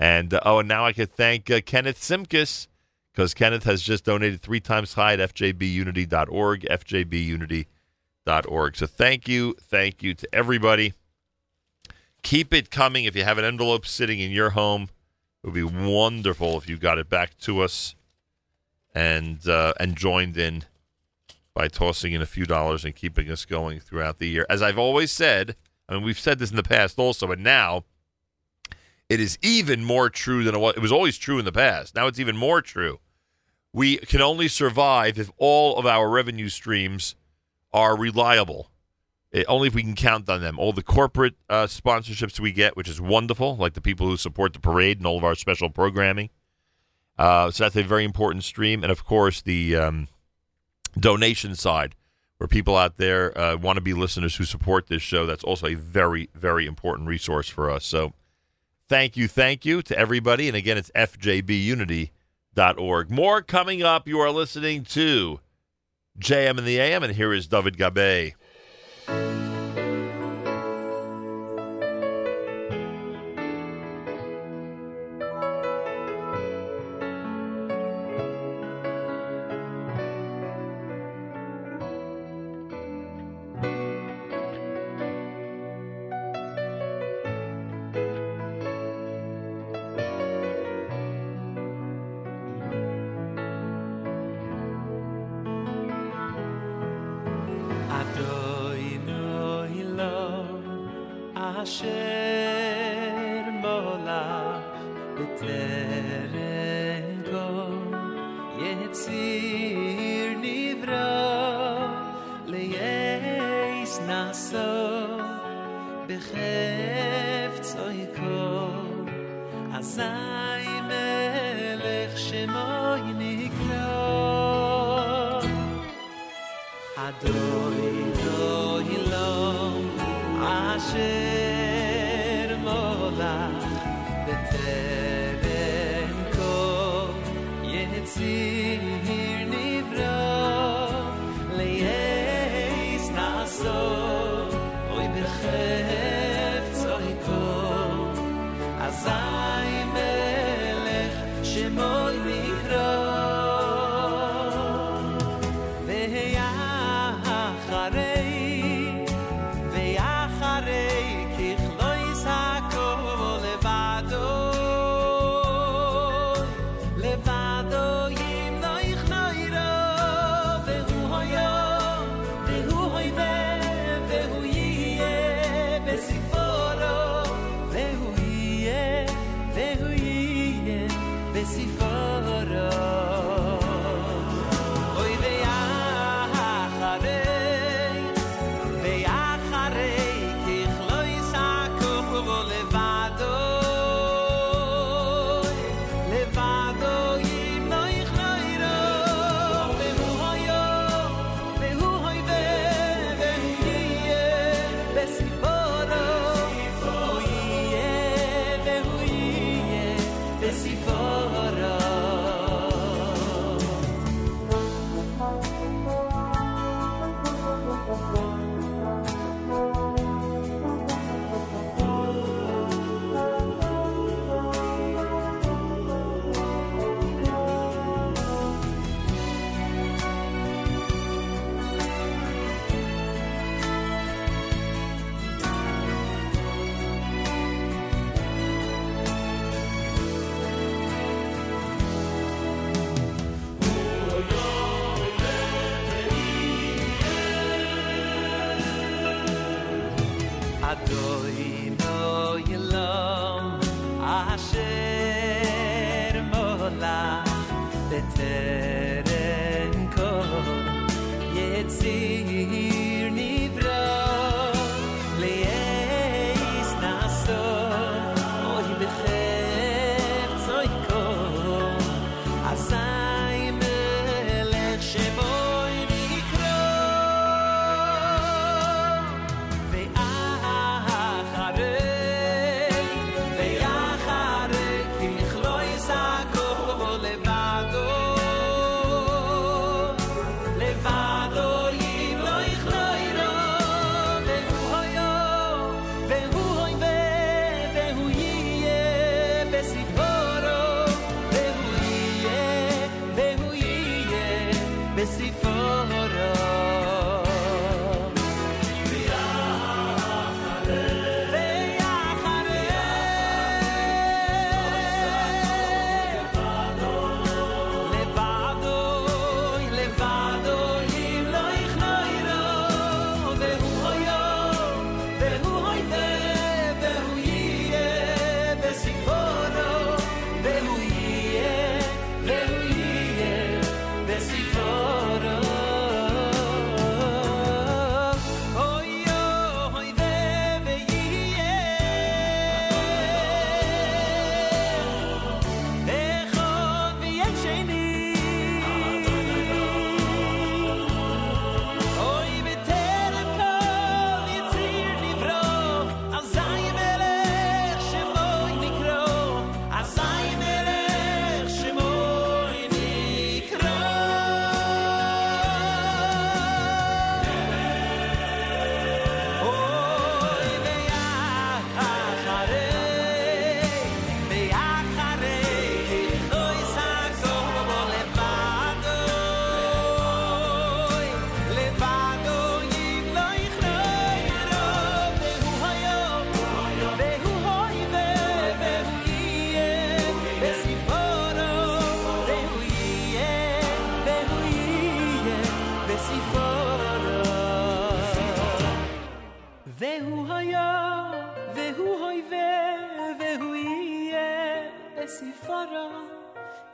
And uh, oh, and now I could thank uh, Kenneth Simkis because Kenneth has just donated three times high at fjbunity.org, fjbunity.org. So thank you, thank you to everybody. Keep it coming. If you have an envelope sitting in your home, it would be wonderful if you got it back to us and uh, and joined in by tossing in a few dollars and keeping us going throughout the year. As I've always said, I mean we've said this in the past also, but now it is even more true than it was. It was always true in the past. Now it's even more true. We can only survive if all of our revenue streams are reliable. Eh, only if we can count on them. All the corporate uh, sponsorships we get, which is wonderful, like the people who support the parade and all of our special programming. Uh, so that's a very important stream. And of course, the um, donation side, where people out there uh, want to be listeners who support this show. That's also a very, very important resource for us. So thank you, thank you to everybody. And again, it's fjbunity.org. More coming up. You are listening to JM and the AM, and here is David Gabe.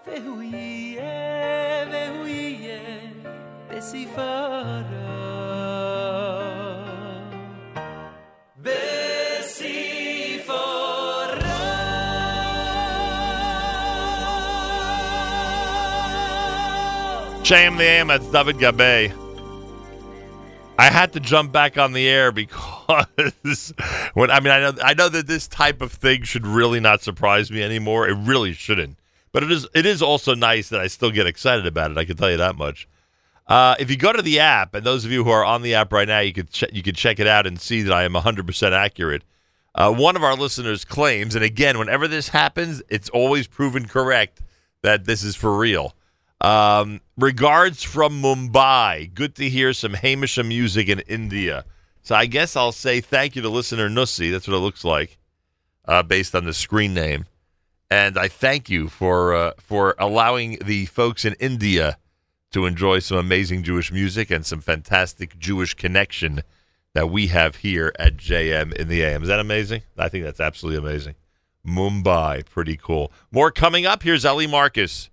והוא יהיה, והוא יהיה בספרו. JM the AM, that's David Gabe. I had to jump back on the air because when I mean I know I know that this type of thing should really not surprise me anymore. It really shouldn't. But it is it is also nice that I still get excited about it. I can tell you that much. Uh, if you go to the app, and those of you who are on the app right now, you could ch- you could check it out and see that I am 100% accurate. Uh, one of our listeners claims, and again, whenever this happens, it's always proven correct that this is for real. Um, regards from Mumbai. Good to hear some Hamisha music in India. So I guess I'll say thank you to listener Nussi. That's what it looks like, uh, based on the screen name. And I thank you for uh, for allowing the folks in India to enjoy some amazing Jewish music and some fantastic Jewish connection that we have here at JM in the AM. Is that amazing? I think that's absolutely amazing. Mumbai, pretty cool. More coming up. Here's Ellie Marcus.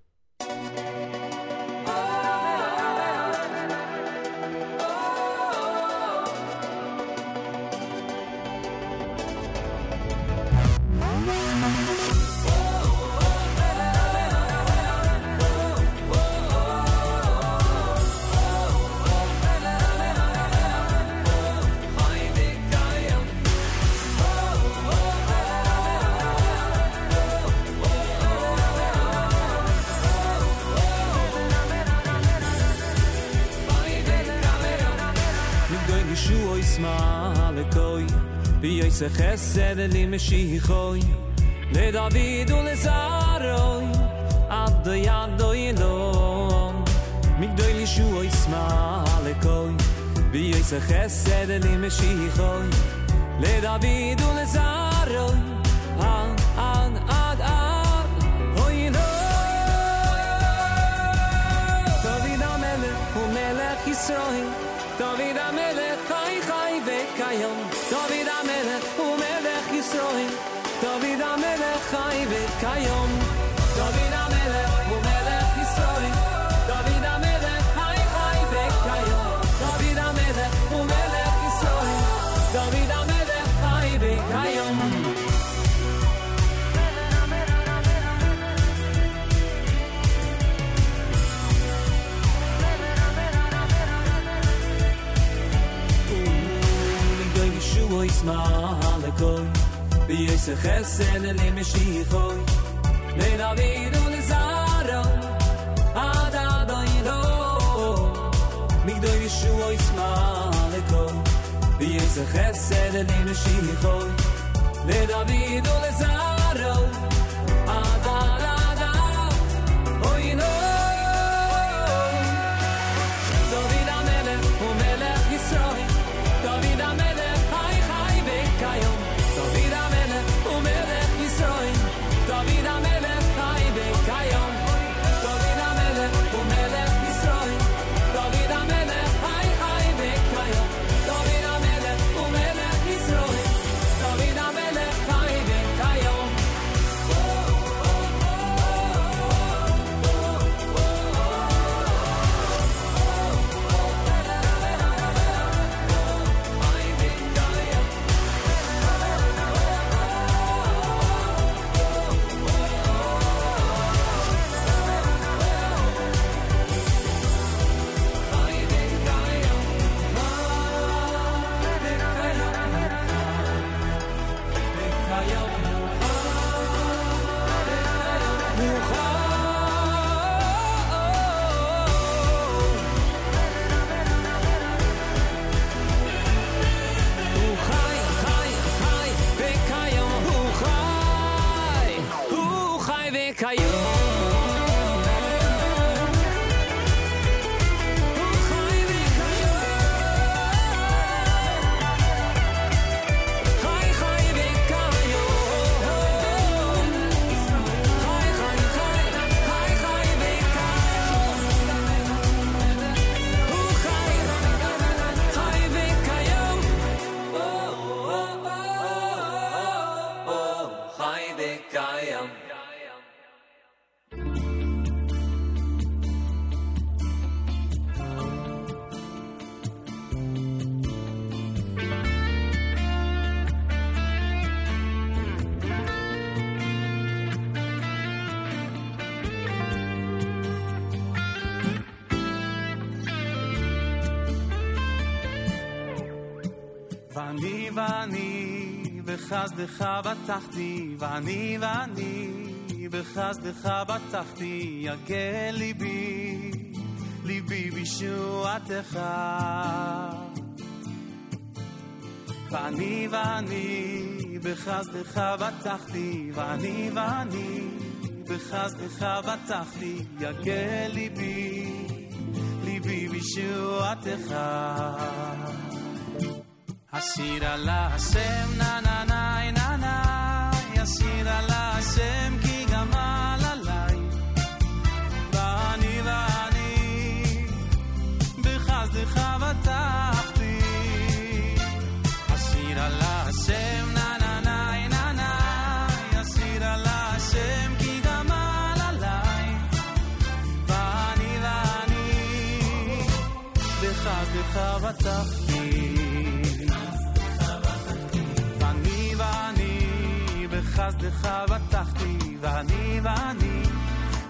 bi ei se khesed li mishi khoy le david un zaroy ad do yad do ilo mig do li shu oy smal koy bi ei se khesed li mishi khoy le david un zaroy an an israel David a melech chai chai ve kayom David a u melech yisroi David ma hal kol bi es khassen le mishikhon le navid un zaro ada do ido mi do yeshu oy sma hal bi es khassen le mishikhon le navid un zaro ada ada oy no ואני ואני בחסדך בטחתי, ואני ואני בחסדך בטחתי, יגה ליבי, ליבי בישועתך. ואני ואני בחסדך בטחתי, ואני ואני בחסדך בטחתי, יגה ליבי, ליבי בישועתך. Asir la sem na na na na na. Asir la sem. בטחתי, ואני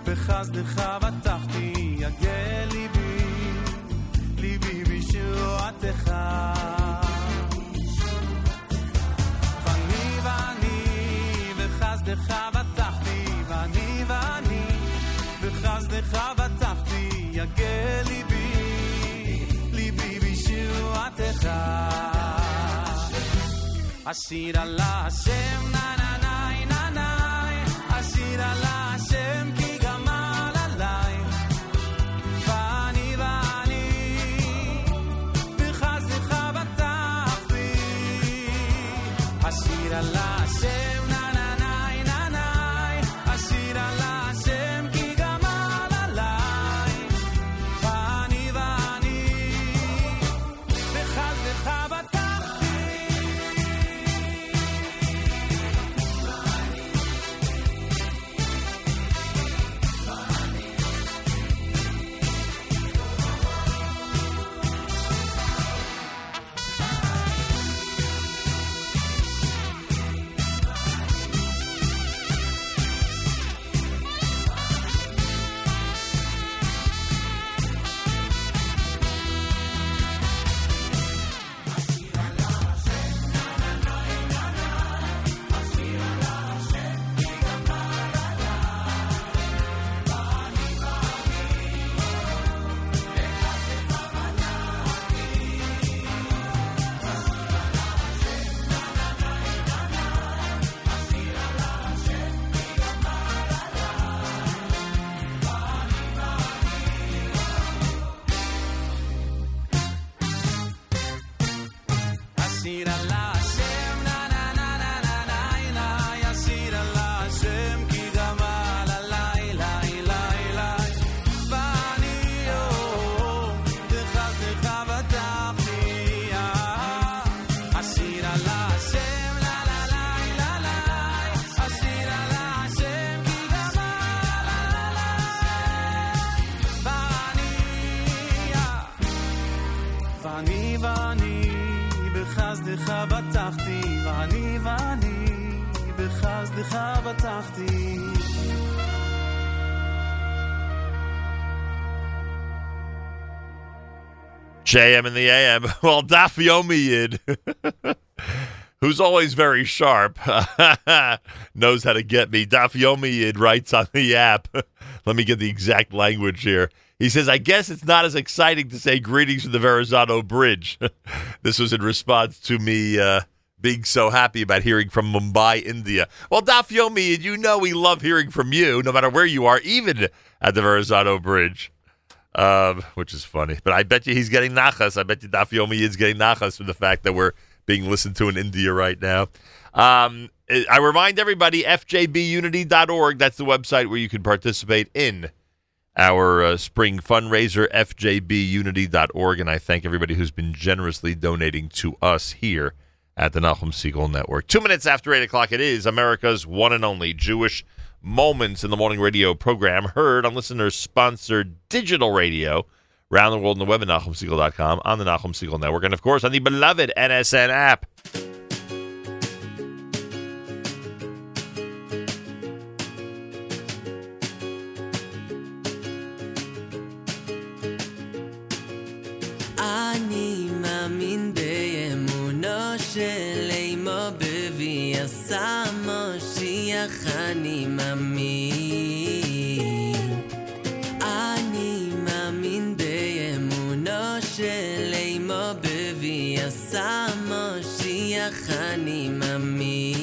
בחסדך בטחתי, יגה ליבי, ליבי בישועתך. ואני ואני בחסדך בטחתי, ואני ואני בחסדך בטחתי, יגה ליבי, ליבי בישועתך. השיר על השם נה נה sera light. JM in the AM. Well, Yitz, who's always very sharp, knows how to get me. Yitz writes on the app. Let me get the exact language here. He says, I guess it's not as exciting to say greetings from the Verrazano Bridge. this was in response to me uh, being so happy about hearing from Mumbai, India. Well, Yitz, you know we love hearing from you, no matter where you are, even at the Verrazano Bridge um, which is funny. But I bet you he's getting nachas. I bet you Dafyomi is getting nachas from the fact that we're being listened to in India right now. Um, I remind everybody, fjbunity.org. That's the website where you can participate in our uh, spring fundraiser, fjbunity.org. And I thank everybody who's been generously donating to us here at the Nachum Segal Network. Two minutes after 8 o'clock, it is America's one and only Jewish moments in the morning radio program heard on listeners sponsored digital radio around the world in the web at NachumSegal.com, on the Nachum Segal Network, and of course on the beloved NSN app. מושיח אני מאמין. אני מאמין באמונו של אימו בבי עשה מושיח אני מאמין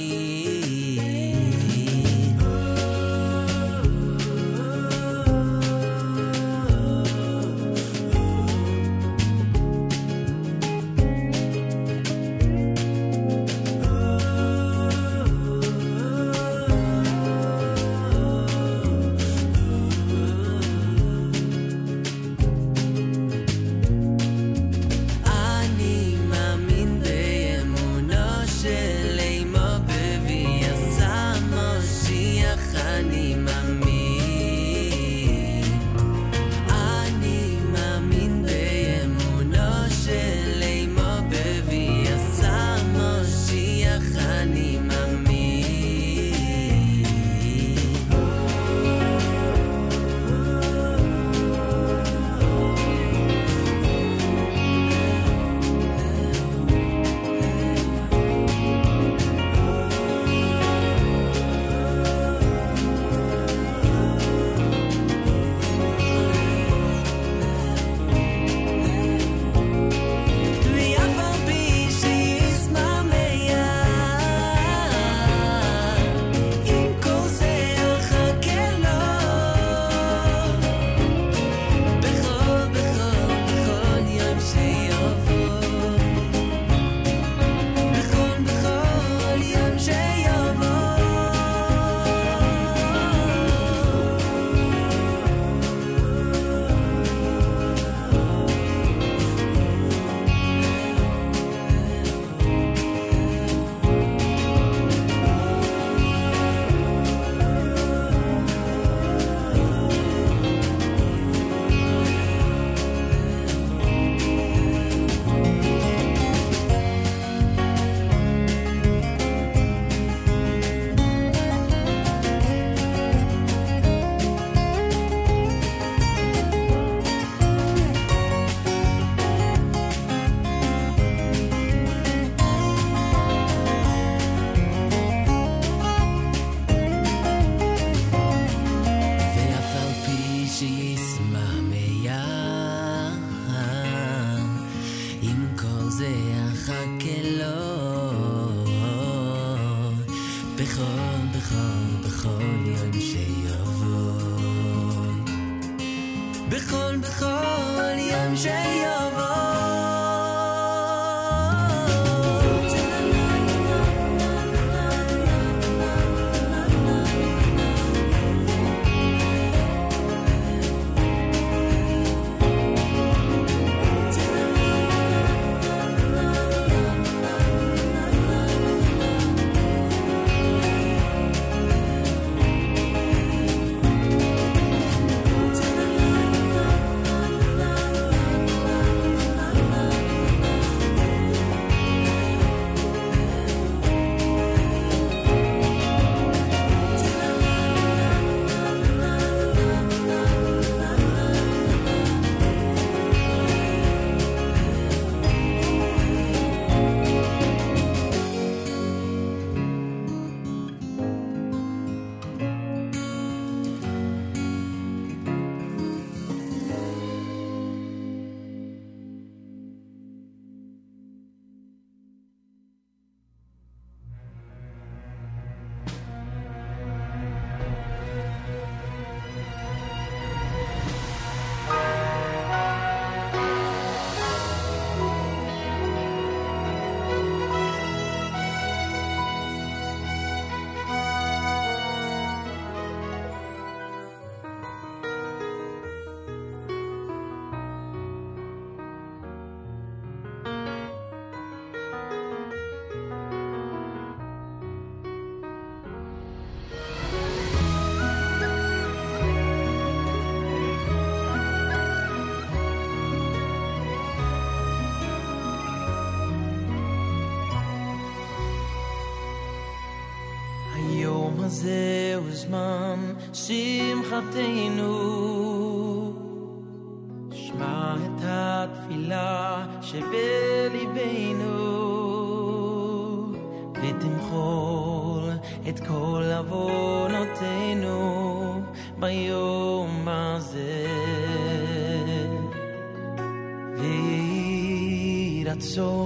so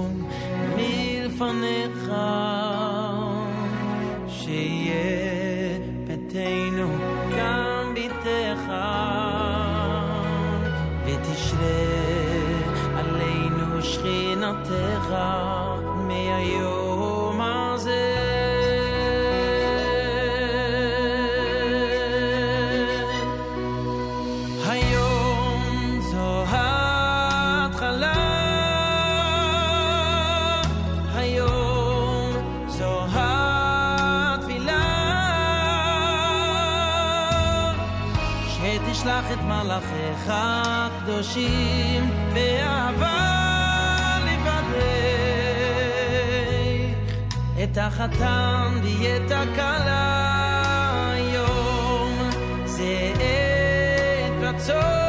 קדושים באהבה לברך. את החתם ואת הכלה היום. זה עת רצון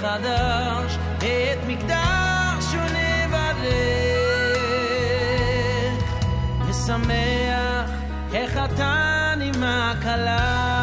חדש את מקדש. בדרך משמח איך אתה נימה קלה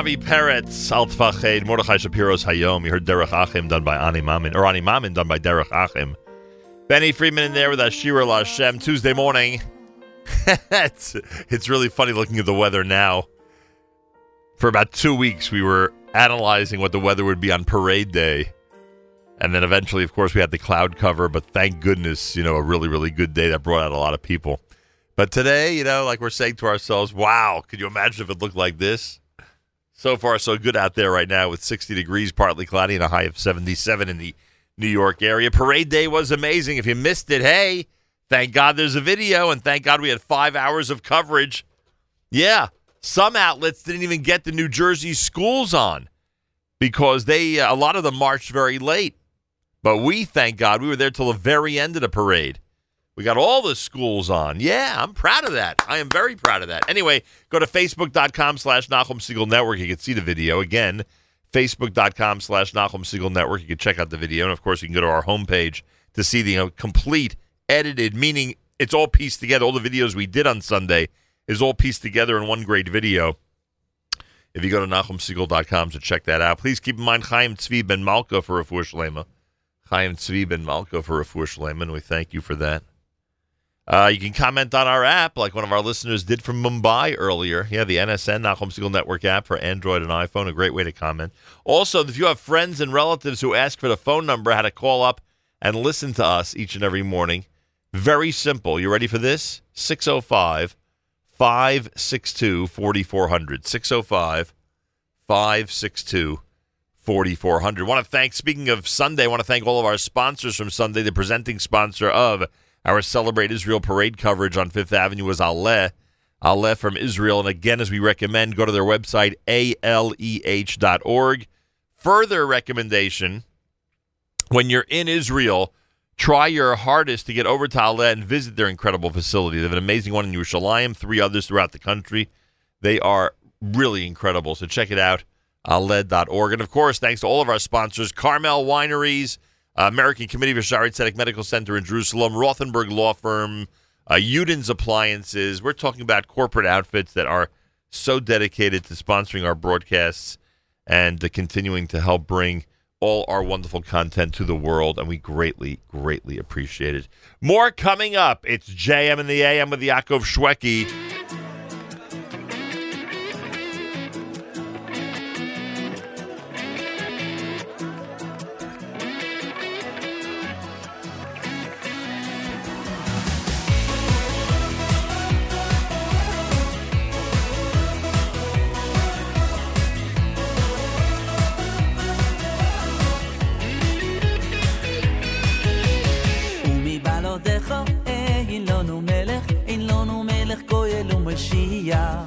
Avi Peretz, Alt Fached, Mordechai Shapiro's Hayom. You heard Derech Achim done by Ani Mamin, or Ani Mamin done by Derech Achim. Benny Friedman in there with Ashira Lashem Tuesday morning. it's, it's really funny looking at the weather now. For about two weeks, we were analyzing what the weather would be on parade day. And then eventually, of course, we had the cloud cover, but thank goodness, you know, a really, really good day that brought out a lot of people. But today, you know, like we're saying to ourselves, wow, could you imagine if it looked like this? So far, so good out there right now with 60 degrees, partly cloudy, and a high of 77 in the New York area. Parade day was amazing. If you missed it, hey, thank God there's a video, and thank God we had five hours of coverage. Yeah, some outlets didn't even get the New Jersey schools on because they uh, a lot of them marched very late. But we, thank God, we were there till the very end of the parade. We got all the schools on. Yeah, I'm proud of that. I am very proud of that. Anyway, go to facebook.com slash Nachum Segal Network. You can see the video. Again, facebook.com slash Nachum Segal Network. You can check out the video. And, of course, you can go to our homepage to see the complete, edited, meaning it's all pieced together. All the videos we did on Sunday is all pieced together in one great video. If you go to NachumSegal.com to check that out, please keep in mind Chaim Tzvi Ben Malka for Refuah Shlema. Chaim Tzvi Ben Malka for Refuah Shlema, and we thank you for that. Uh, you can comment on our app like one of our listeners did from Mumbai earlier. Yeah, the NSN, Nachum Segal Network app for Android and iPhone, a great way to comment. Also, if you have friends and relatives who ask for the phone number, how to call up and listen to us each and every morning, very simple. You ready for this? 605 562 4400. 605 562 4400. Want to thank, speaking of Sunday, I want to thank all of our sponsors from Sunday. The presenting sponsor of our Celebrate Israel parade coverage on Fifth Avenue was Aleh. Aleh from Israel. And again, as we recommend, go to their website, aleh.org. Further recommendation when you're in Israel, try your hardest to get over to Aleh and visit their incredible facility. They have an amazing one in Yerushalayim, three others throughout the country. They are really incredible. So check it out, aleh.org. And of course, thanks to all of our sponsors Carmel Wineries, uh, American Committee for Shaare Zedek Medical Center in Jerusalem, Rothenberg Law Firm, uh, Uden's Appliances. We're talking about corporate outfits that are so dedicated to sponsoring our broadcasts and to continuing to help bring all our wonderful content to the world, and we greatly, greatly appreciate it. More coming up. It's JM and the AM with Yaakov Shweki. ומשיח.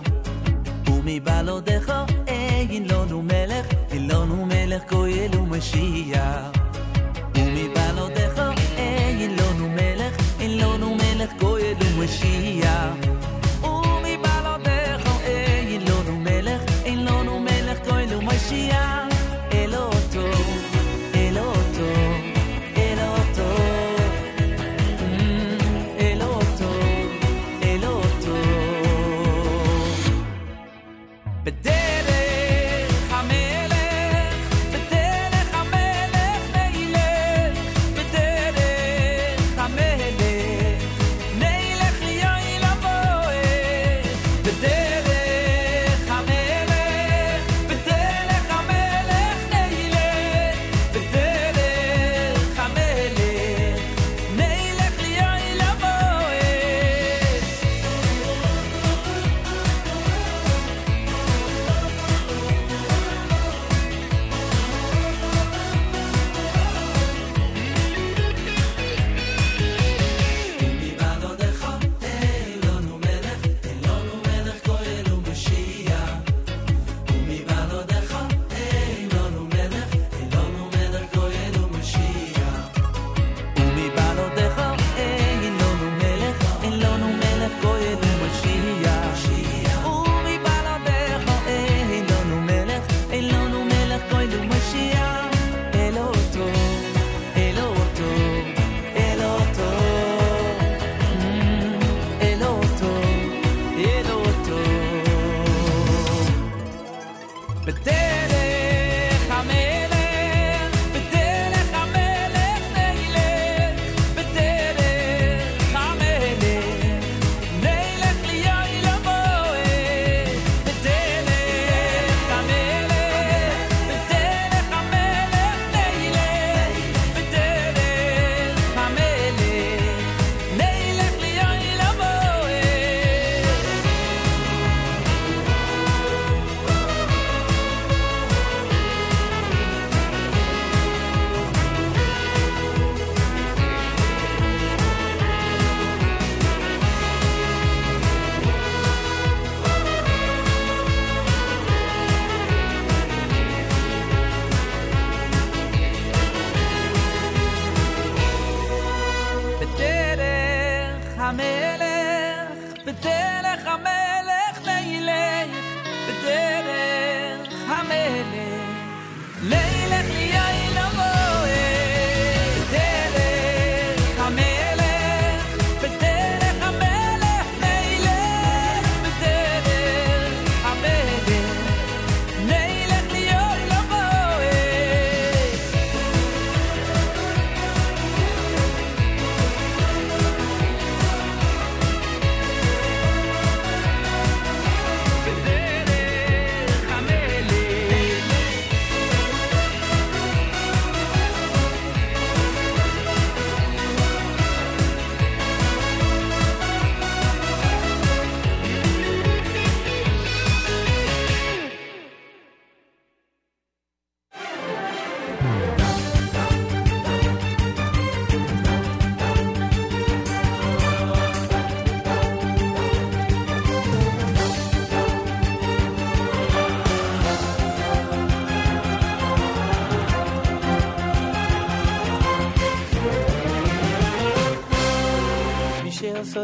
ומבלעדיך אין לנו מלך, אין לנו מלך גואל ומשיח.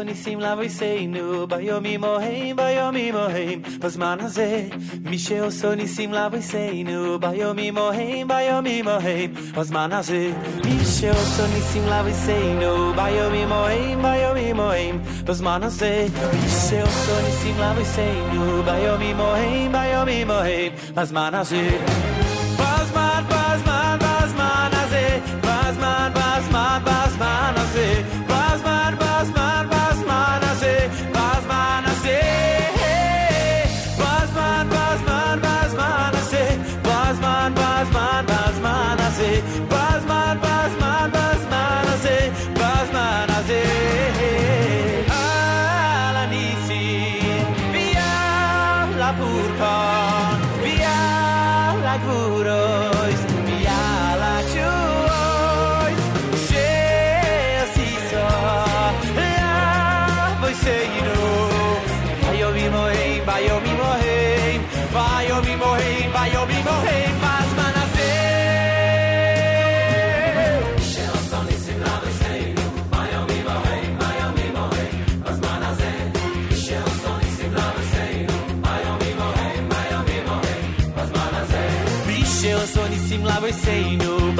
ניסים לאבויסנו ביומים ההם ביומים ההם בזמן הזה מי שעשו ניסים לאבויסנו ביומים ההם ביומים ההם בזמן הזה מי שעשו ניסים לאבויסנו ביומים ההם ביומים ההם בזמן הזה מי שעשו ניסים לאבויסנו ביומים ההם ביומים ההם בזמן הזה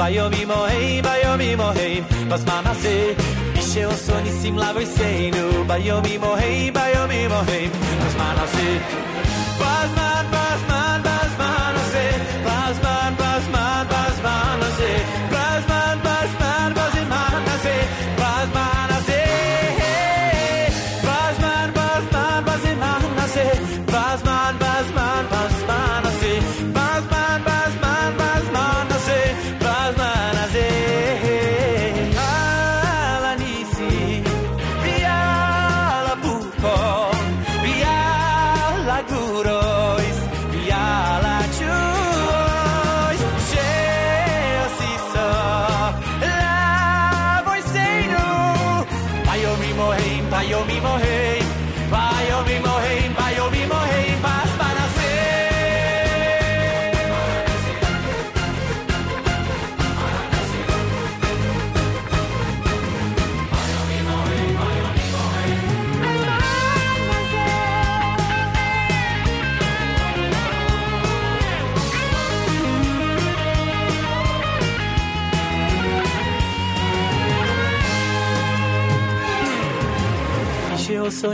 לאבויסנו ביומים ההם ביומים ההם בזמן הזה מי שעשו ניסים לאבויסנו ביומים ההם ביומים ההם בזמן הזה בזמן בזמן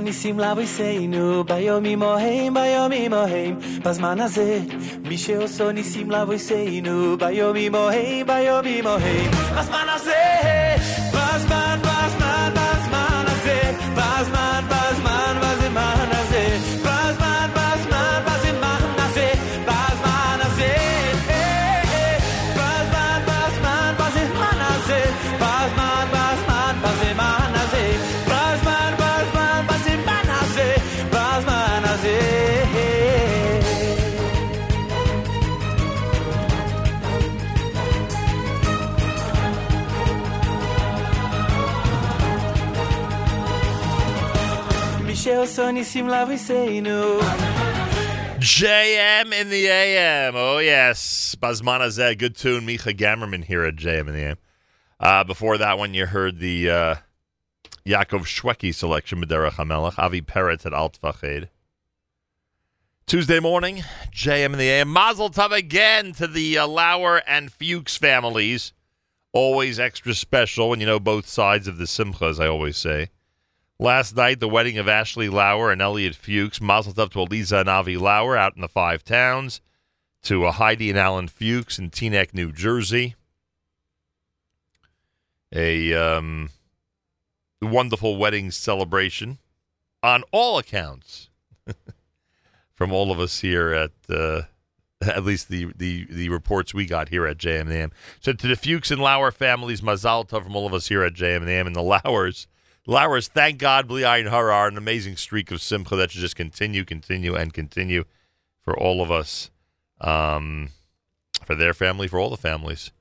ניסים לאבויסנו ביומים ההם ביומים ההם בזמן הזה מי שעשו ניסים לאבויסנו ביומים ההם ביומים ההם בזמן הזה בזמן בזמן בזמן הזה בזמן בזמן JM in the AM. Oh, yes. Basmana Zed. Good tune. Micha Gamerman here at JM in the AM. Uh, before that one, you heard the uh, Yaakov Shweki selection, Maderech HaMelech, Avi Peretz at Alt Fahed. Tuesday morning, JM in the AM. Mazel tov again to the uh, Lauer and Fuchs families. Always extra special, and you know both sides of the simcha, as I always say. Last night, the wedding of Ashley Lauer and Elliot Fuchs. Mazel tov to Eliza and Avi Lauer out in the Five Towns. To uh, Heidi and Alan Fuchs in Teaneck, New Jersey. A um, wonderful wedding celebration on all accounts from all of us here at uh, at least the, the the reports we got here at JMM. So to the Fuchs and Lauer families, Mazal Tov from all of us here at JMM and the Lauers. Lauers, thank God, Bli Ayin Hara, an amazing streak of Simcha that should just continue, continue, and continue for all of us, um, for their family, for all the families,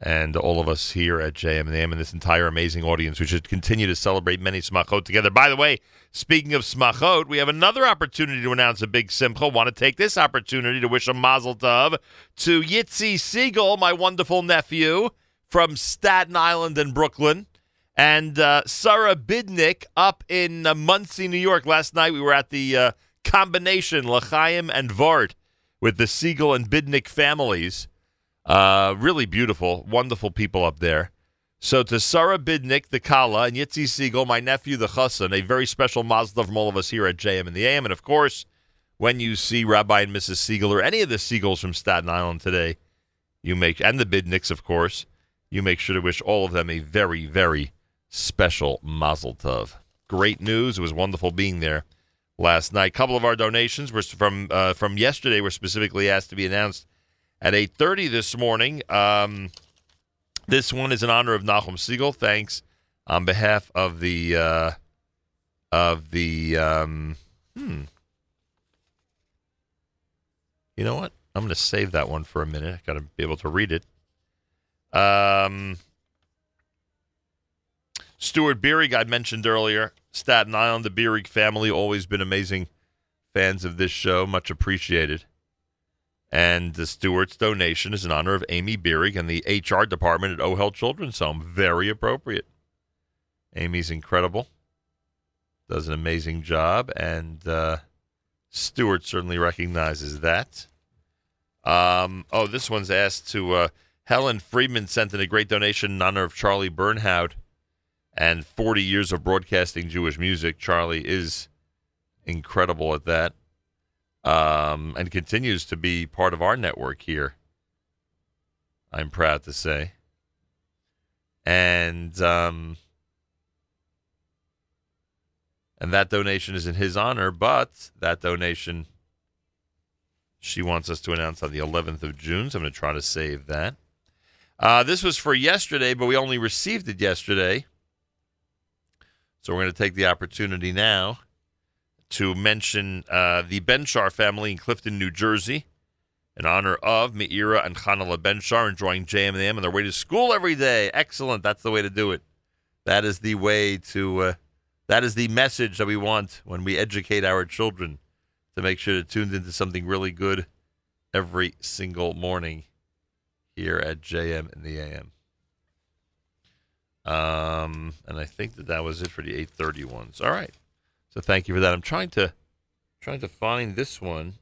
and all of us here at JM and this entire amazing audience. We should continue to celebrate many Smachot together. By the way, speaking of Smachot, we have another opportunity to announce a big Simcha. Want to take this opportunity to wish a Mazel Tov to Yitzi Segal, my wonderful nephew from Staten Island and Brooklyn And uh, Sarah Bidnick up in uh, Monsey, New York. Last night we were at the uh, combination L'chaim and Vart with the Segal and Bidnick families. Uh, really beautiful, wonderful people up there. So to Sarah Bidnick, the Kala, and Yitzi Segal, my nephew, the Chassan, a very special Mazda from all of us here at JM and the AM. And of course, when you see Rabbi and Mrs. Segal or any of the Siegels from Staten Island today, you make and the Bidnicks, of course, you make sure to wish all of them a very, very special Mazel Tov. Great news! It was wonderful being there last night. A couple of our donations were from uh, from yesterday were specifically asked to be announced at eight thirty this morning. Um, this one is in honor of Nachum Segal. Thanks on behalf of the uh, of the um, hmm. You know what? I'm going to save that one for a minute. I got to be able to read it. Um, Stuart Beerig, I mentioned earlier. Staten Island, the Beerig family, always been amazing fans of this show. Much appreciated. And the Stewart's donation is in honor of Amy Beerig and the HR department at OHEL Children's Home. Very appropriate. Amy's incredible. Does an amazing job. And uh, Stewart certainly recognizes that. Um, oh, this one's asked to uh, Helen Friedman sent in a great donation in honor of Charlie Bernhaut and 40 years of broadcasting Jewish music. Charlie is incredible at that um, and continues to be part of our network here. I'm proud to say. And um, and that donation is in his honor, but that donation she wants us to announce on the 11th of June, so I'm going to try to save that. Uh, this was for yesterday, but we only received it yesterday. So we're going to take the opportunity now to mention uh, the Benchar family in Clifton, New Jersey, in honor of Meira and Chanala Benchar enjoying JM and the M on their way to school every day. Excellent. That's the way to do it. That is the way to, uh, that is the message that we want when we educate our children to make sure they're tuned into something really good every single morning here at JM in the AM. Um, and I think that that was it for the 830 ones. All right. So thank you for that. I'm trying to trying to find this one.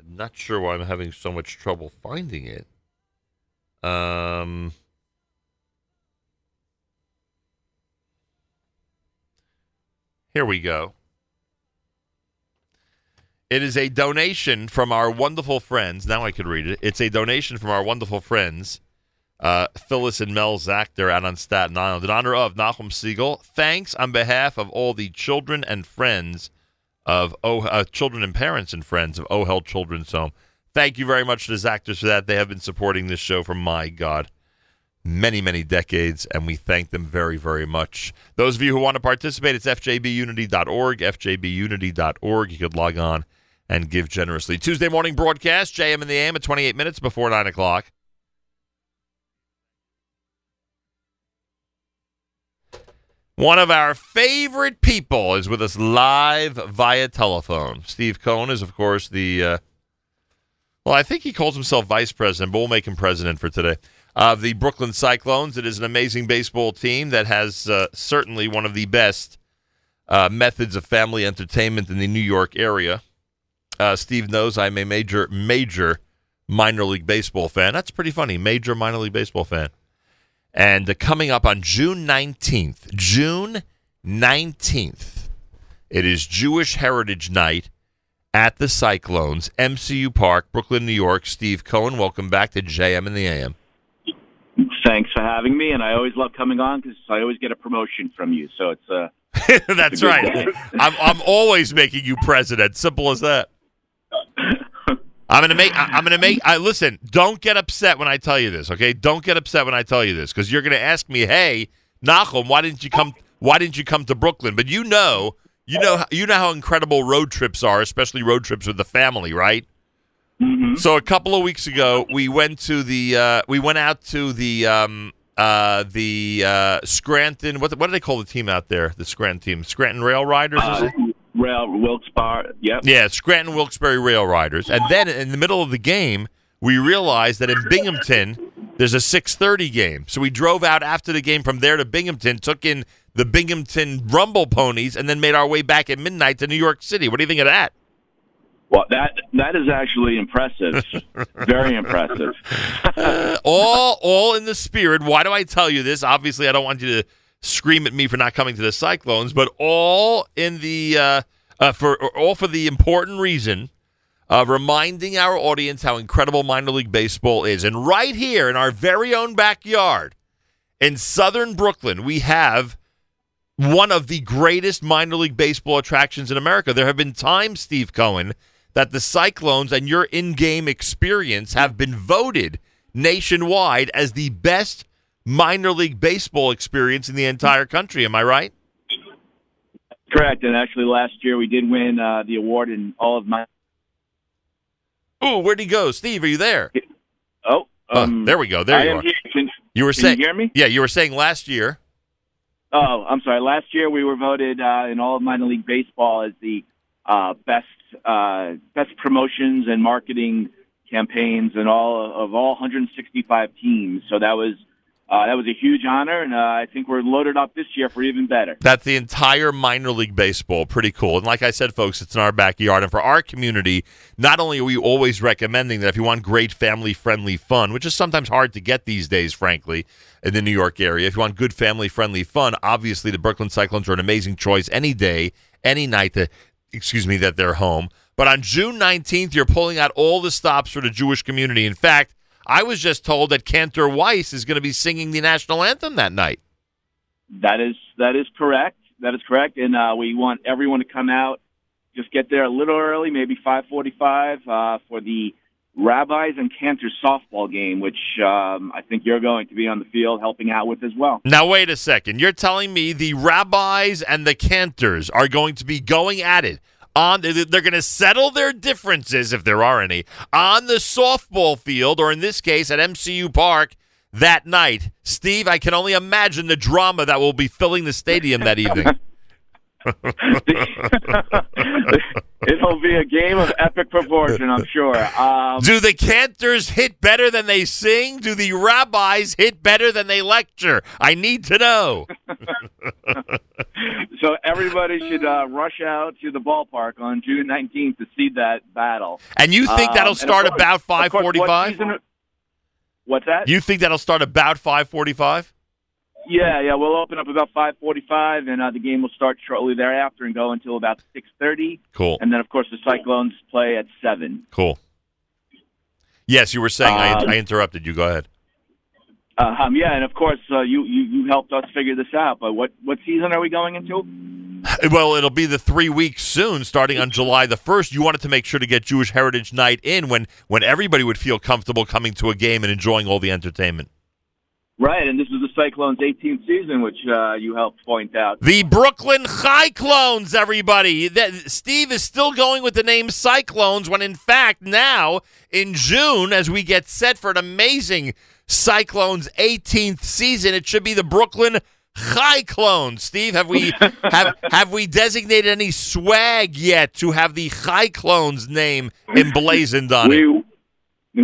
I'm not sure why I'm having so much trouble finding it. Um Here we go. It is a donation from our wonderful friends. Now I can read it. It's a donation from our wonderful friends, uh, Phyllis and Mel Zach. They're out on Staten Island in honor of Nachum Segal. Thanks on behalf of all the children and friends of oh, uh, children and parents and friends of OHEL Children's Home. Thank you very much to the actors for that. They have been supporting this show for my God many, many decades, and we thank them very, very much. Those of you who want to participate, it's fjbunity.org, fjbunity.org. You could log on and give generously. Tuesday morning broadcast, JM in the AM at 28 minutes before 9 o'clock. One of our favorite people is with us live via telephone. Steve Cohen is, of course, the, uh, well, I think he calls himself vice president, but we'll make him president for today. Of the Brooklyn Cyclones. It is an amazing baseball team that has uh, certainly one of the best uh, methods of family entertainment in the New York area. Uh, Steve knows I'm a major, major minor league baseball fan. That's pretty funny. Major minor league baseball fan. And uh, coming up on June 19th, June 19th, it is Jewish Heritage Night at the Cyclones, MCU Park, Brooklyn, New York. Steve Cohen, welcome back to JM and the AM. Thanks for having me, and I always love coming on because I always get a promotion from you. So it's uh, That's it's a right. I'm, I'm always making you president. Simple as that. I'm gonna make. I'm gonna make. I listen. Don't get upset when I tell you this. Okay. Don't get upset when I tell you this because you're gonna ask me, "Hey, Nachum, why didn't you come? Why didn't you come to Brooklyn?" But you know, you know, you know how incredible road trips are, especially road trips with the family, right? So a couple of weeks ago, we went to the. Uh, we went out to the. Um, uh, the uh, Scranton. What what do they call the team out there? The Scranton team, Scranton Rail Riders. Rail Wilkes-Barre. Yep. Yeah, Scranton Wilkes-Barre Rail Riders. And then in the middle of the game, we realized that in Binghamton, there's a 6:30 game. So we drove out after the game from there to Binghamton, took in the Binghamton Rumble Ponies, and then made our way back at midnight to New York City. What do you think of that? Well, that that is actually impressive. Very impressive. all all in the spirit. Why do I tell you this? Obviously, I don't want you to scream at me for not coming to the Cyclones, but all in the uh, uh, for all for the important reason of reminding our audience how incredible minor league baseball is. And right here in our very own backyard in southern Brooklyn, we have one of the greatest minor league baseball attractions in America. There have been times, Steve Cohen, that the Cyclones and your in game experience have been voted nationwide as the best minor league baseball experience in the entire country. Am I right? Correct. And actually, last year we did win uh, the award in all of my. Oh, where'd he go? Steve, are you there? Oh, um, Oh, there we go. There I you are. Can, You were saying, you hear me? yeah, you were saying last year. Oh, I'm sorry. Last year we were voted uh, in all of minor league baseball as the uh, best uh, best promotions and marketing campaigns and all of all 165 teams. So that was uh, that was a huge honor, and uh, I think we're loaded up this year for even better. That's the entire minor league baseball. Pretty cool. And like I said, folks, it's in our backyard. And for our community, not only are we always recommending that if you want great family friendly fun, which is sometimes hard to get these days, frankly, in the New York area, if you want good family friendly fun, obviously the Brooklyn Cyclones are an amazing choice any day, any night that, excuse me, that they're home. But on June 19th, you're pulling out all the stops for the Jewish community. In fact, I was just told that Cantor Weiss is going to be singing the national anthem that night. That is that is correct. That is correct, and uh, we want everyone to come out. Just get there a little early, maybe 5:45 uh, for the Rabbis and Cantor softball game, which um, I think you're going to be on the field helping out with as well. Now, wait a second. You're telling me the rabbis and the cantors are going to be going at it on. They're going to settle their differences, if there are any, on the softball field, or in this case, at MCU Park that night. Steve, I can only imagine the drama that will be filling the stadium that evening. It'll be a game of epic proportion, I'm sure. Um, Do the cantors hit better than they sing? Do the rabbis hit better than they lecture? I need to know. so everybody should uh, rush out to the ballpark on June 19th to see that battle. And you think Um, that'll of start course- about of course, what 5:45? What's that? You think that'll start about 545? Yeah, yeah. We'll open up about 5:45, and uh, the game will start shortly thereafter and go until about 6:30. Cool. And then, of course, the Cyclones play at seven. Cool. Yes, you were saying. Um, I, I interrupted you. Go ahead. Uh, um, yeah, and of course, uh, you, you you helped us figure this out. But what what season are we going into? Well, it'll be the three weeks soon, starting on July the first. You wanted to make sure to get Jewish Heritage Night in when when everybody would feel comfortable coming to a game and enjoying all the entertainment. Right, and this is Cyclones' 18th season, which uh, you helped point out. The Brooklyn Cyclones, everybody. That, Steve is still going with the name Cyclones when, in fact, now in June, as we get set for an amazing Cyclones 18th season, it should be the Brooklyn Chai Clones. Steve, have we have have we designated any swag yet to have the Cyclones name emblazoned on it? we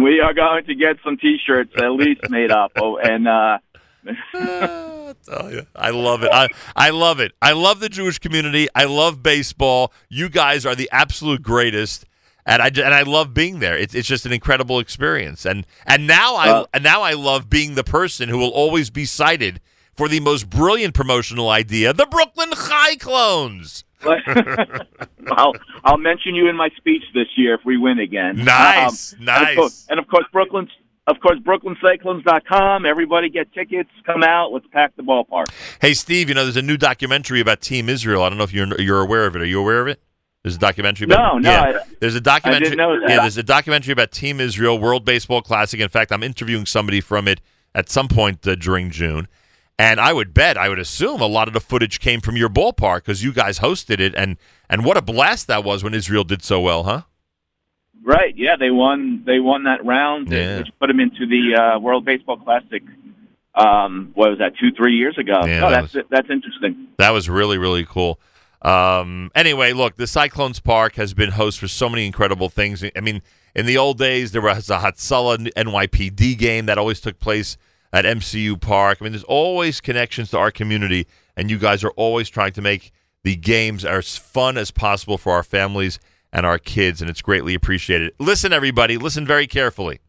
we are going to get some T-shirts at least made up. Oh, and uh, I love it. I, I love it. I love the Jewish community. I love baseball. You guys are the absolute greatest. And I, and I love being there. It's, it's just an incredible experience. And and now I Uh, and now I love being the person who will always be cited for the most brilliant promotional idea, the Brooklyn Chai Clones. I'll I'll mention you in my speech this year if we win again. Nice, Um, nice. And of course, and of course Brooklyn. Of course, BrooklynCyclones.com. Everybody get tickets. Come out. Let's pack the ballpark. Hey Steve, you know there's a new documentary about Team Israel. I don't know if you're you're aware of it. Are you aware of it? There's a documentary about No, no, Yeah, I- there's a documentary. I didn't know that. Yeah, there's a documentary about Team Israel World Baseball Classic. In fact, I'm interviewing somebody from it at some point uh, during June, and I would bet, I would assume, a lot of the footage came from your ballpark because you guys hosted it, and and what a blast that was when Israel did so well, huh? Right? Yeah, they won. They won that round, Yeah. which put them into the uh, World Baseball Classic. Um, what was that? Two, three years ago. Yeah, oh, that that's that's interesting. That was really really cool. Um, anyway, look, the Cyclones Park has been host for so many incredible things. I mean, in the old days, there was a Hatzalah NYPD game that always took place at MCU Park. I mean, there's always connections to our community, and you guys are always trying to make the games as fun as possible for our families and our kids, and it's greatly appreciated. Listen, everybody, listen very carefully.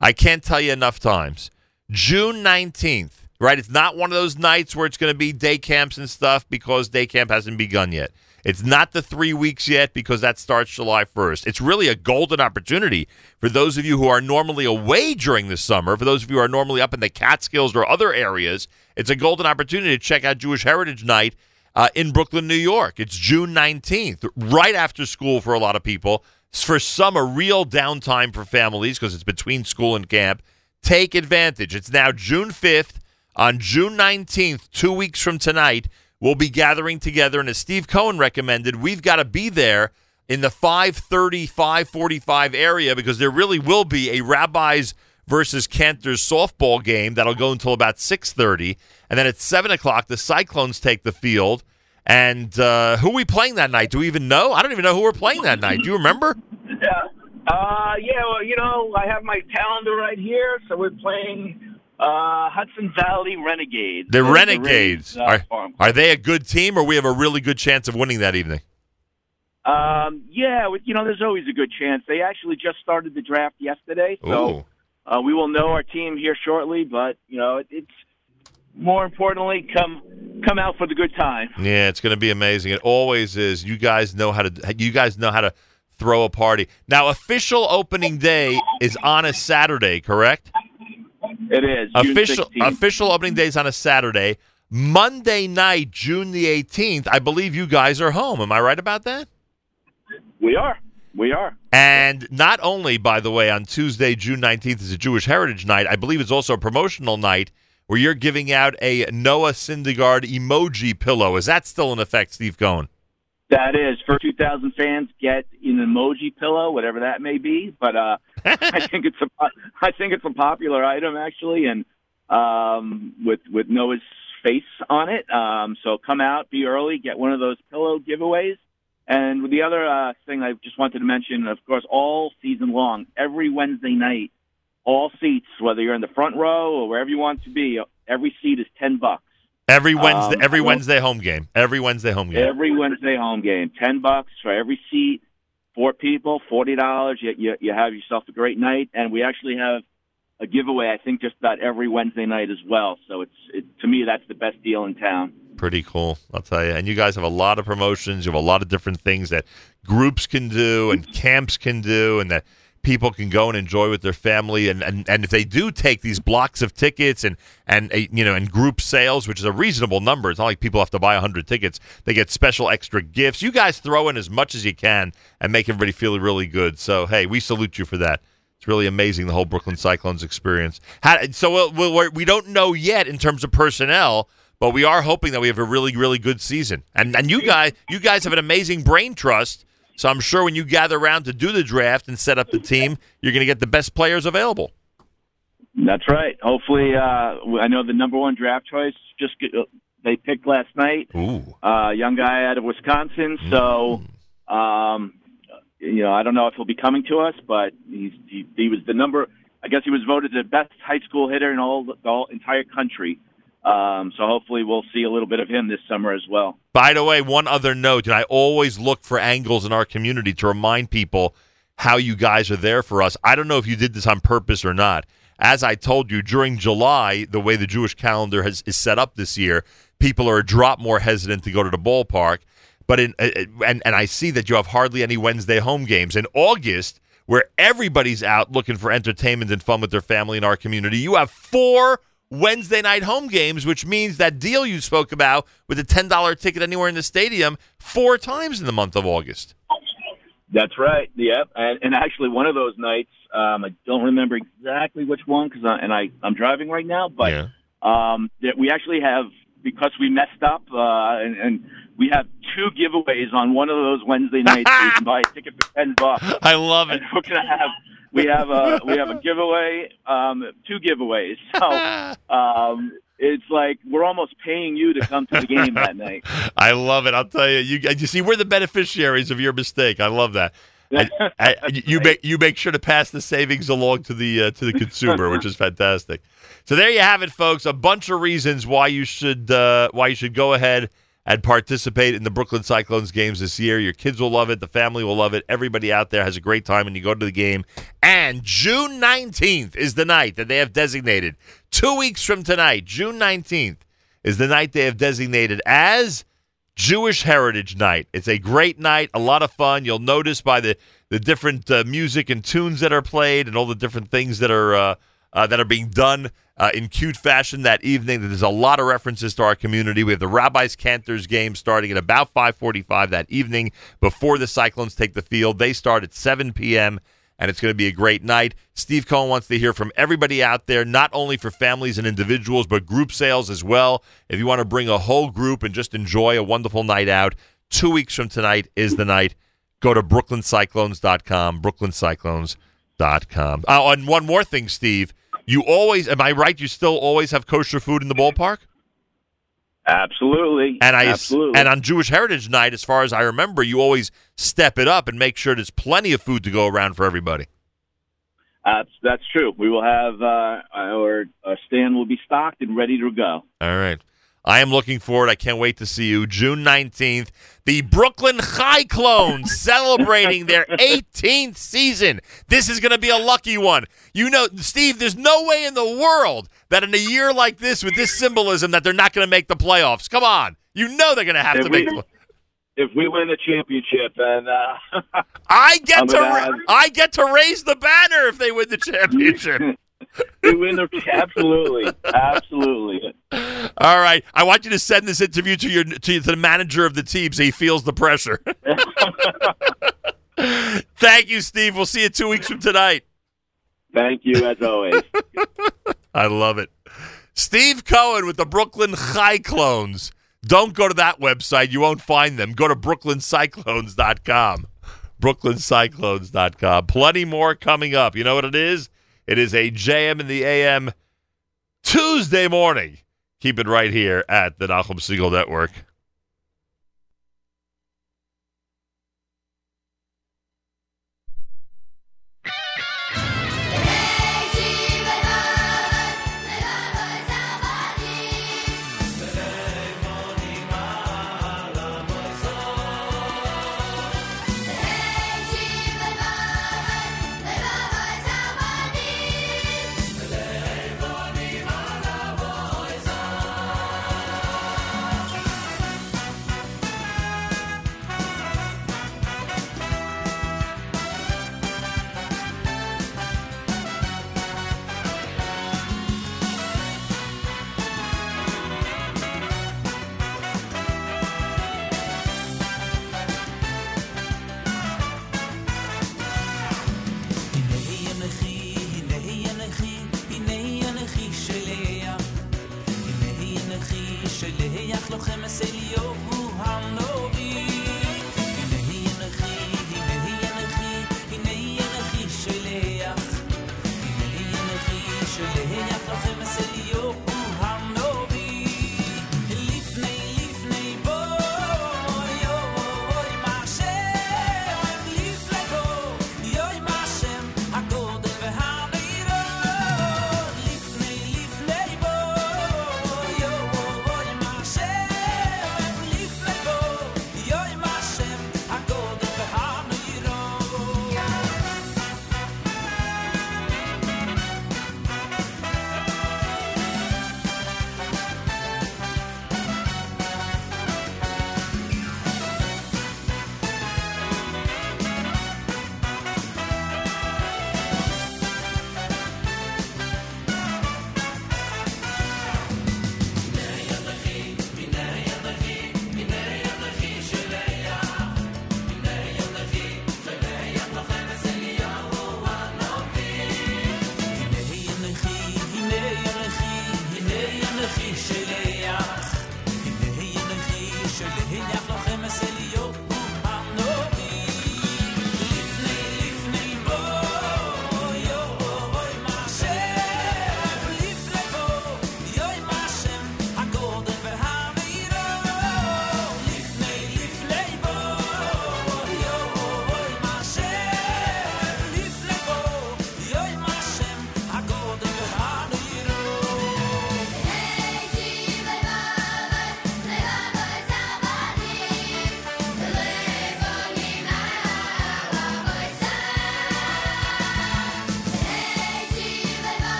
I can't tell you enough times. June 19th, right? It's not one of those nights where it's going to be day camps and stuff because day camp hasn't begun yet. It's not the three weeks yet because that starts July 1st. It's really a golden opportunity for those of you who are normally away during the summer, for those of you who are normally up in the Catskills or other areas. It's a golden opportunity to check out Jewish Heritage Night uh, in Brooklyn, New York. It's June 19th, right after school for a lot of people. For some, a real downtime for families because it's between school and camp. Take advantage. It's now June 5th. On June 19th, two weeks from tonight, we'll be gathering together. And as Steve Cohen recommended, we've got to be there in the 530, 545 area because there really will be a Rabbis versus Cantor's softball game that'll go until about 630. And then at 7 o'clock, the Cyclones take the field. And uh, who are we playing that night? Do we even know? I don't even know who we're playing that night. Do you remember? Yeah. Uh, yeah, well, you know, I have my calendar right here, so we're playing uh, Hudson Valley Renegades. The Renegades. Rays, uh, Are, are they a good team, or we have a really good chance of winning that evening? Um, yeah, you know, there's always a good chance. They actually just started the draft yesterday, so Ooh. Uh, we will know our team here shortly. But you know, it, it's more importantly, come come out for the good time. Yeah, it's going to be amazing. It always is. You guys know how to. You guys know how to throw a party. Now, official opening day is on a Saturday, correct? It is Official 16th. official opening day is on a Saturday. Monday night, June the eighteenth. I believe you guys are home. Am I right about that? We are. We are. And not only, by the way, on Tuesday, June 19th is a Jewish Heritage Night, I believe it's also a promotional night where you're giving out a Noah Syndergaard emoji pillow. Is that still in effect, Steve Cohen? That is for 2,000 fans get an emoji pillow, whatever that may be. But uh, I think it's a I think it's a popular item actually, and um, with with Noah's face on it. Um, so come out, be early, get one of those pillow giveaways. And the other uh, thing I just wanted to mention, of course, all season long, every Wednesday night, all seats, whether you're in the front row or wherever you want to be, every seat is ten bucks. Every Wednesday, Um, every Wednesday home game. Every Wednesday home game. Every Wednesday home game, ten bucks for every seat, four people, forty dollars. You, you you have yourself a great night, and we actually have a giveaway. I think just about every Wednesday night as well. So it's it, to me that's the best deal in town. Pretty cool, I'll tell you. And you guys have a lot of promotions. You have a lot of different things that groups can do and camps can do, and that people can go and enjoy with their family. And, and, and if they do take these blocks of tickets and and uh, you know and group sales, which is a reasonable number, it's not like people have to buy hundred tickets. They get special extra gifts. You guys throw in as much as you can and make everybody feel really good. So hey, we salute you for that. It's really amazing the whole Brooklyn Cyclones experience. How, so we'll, we'll, we don't know yet in terms of personnel, but we are hoping that we have a really really good season. And and you guys you guys have an amazing brain trust. So I'm sure when you gather around to do the draft and set up the team, you're going to get the best players available. That's right. Hopefully, uh, I know the number one draft choice just get, they picked last night. Ooh. Uh, young guy out of Wisconsin. So, um, you know, I don't know if he'll be coming to us, but he's, he, he was the number. I guess he was voted the best high school hitter in all the all entire country. Um, so hopefully we'll see a little bit of him this summer as well. By the way, one other note, and I always look for angles in our community to remind people how you guys are there for us. I don't know if you did this on purpose or not. As I told you, during July, the way the Jewish calendar has, is set up this year, people are a drop more hesitant to go to the ballpark. But in uh, uh, and and I see that you have hardly any Wednesday home games in August, where everybody's out looking for entertainment and fun with their family in our community. You have four Wednesday night home games, which means that deal you spoke about with a ten dollar ticket anywhere in the stadium four times in the month of August. That's right. Yep. And, and actually, one of those nights, um, I don't remember exactly which one because I, and I I'm driving right now, but um, that we actually have because we messed up uh, and, and we have two giveaways on one of those Wednesday nights. you can buy a ticket for ten bucks. I love it. We're gonna have we have a we have a giveaway, um, two giveaways. So um, it's like we're almost paying you to come to the game that night. I love it. I'll tell you. You, you see, we're the beneficiaries of your mistake. I love that. I, I, you make you make sure to pass the savings along to the uh, to the consumer, which is fantastic. So there you have it, folks. A bunch of reasons why you should uh, why you should go ahead and participate in the Brooklyn Cyclones games this year. Your kids will love it. The family will love it. Everybody out there has a great time when you go to the game. And June 19th is the night that they have designated. Two weeks from tonight, June 19th, is the night they have designated as Jewish Heritage Night. It's a great night, a lot of fun. You'll notice by the the different uh, music and tunes that are played and all the different things that are uh, uh, that are being done uh, in cute fashion that evening. There's a lot of references to our community. We have the Rabbis Cantors game starting at about 5:45 that evening before the Cyclones take the field. They start at 7 p.m. and it's going to be a great night. Steve Cohen wants to hear from everybody out there, not only for families and individuals, but group sales as well. If you want to bring a whole group and just enjoy a wonderful night out, two weeks from tonight is the night. Go to brooklyncyclones.com, brooklyncyclones.com. Oh, and one more thing, Steve. You always, am I right? You still always have kosher food in the ballpark? Absolutely. And I Absolutely. and on Jewish Heritage Night, as far as I remember, you always step it up and make sure there's plenty of food to go around for everybody. That's that's true. We will have uh, our, our stand will be stocked and ready to go. All right. I am looking forward. I can't wait to see you. June 19th, the Brooklyn Chai Clones celebrating their 18th season. This is going to be a lucky one. You know, Steve, there's no way in the world that in a year like this, with this symbolism, that they're not going to make the playoffs. Come on. You know they're going to have If to we- make the If we win the championship, and uh, I get I'm to ra- I get to raise the banner if they win the championship. we win the absolutely, absolutely. All right, I want you to send this interview to your to, to the manager of the team so he feels the pressure. Thank you, Steve. We'll see you two weeks from tonight. Thank you as always. I love it. Steve Cohen with the Brooklyn Chai Clones. Don't go to that website. You won't find them. Go to brooklyncyclones.com. brooklyncyclones.com. Plenty more coming up. You know what it is? It is a JM in the AM Tuesday morning. Keep it right here at the Nachum Segal Network.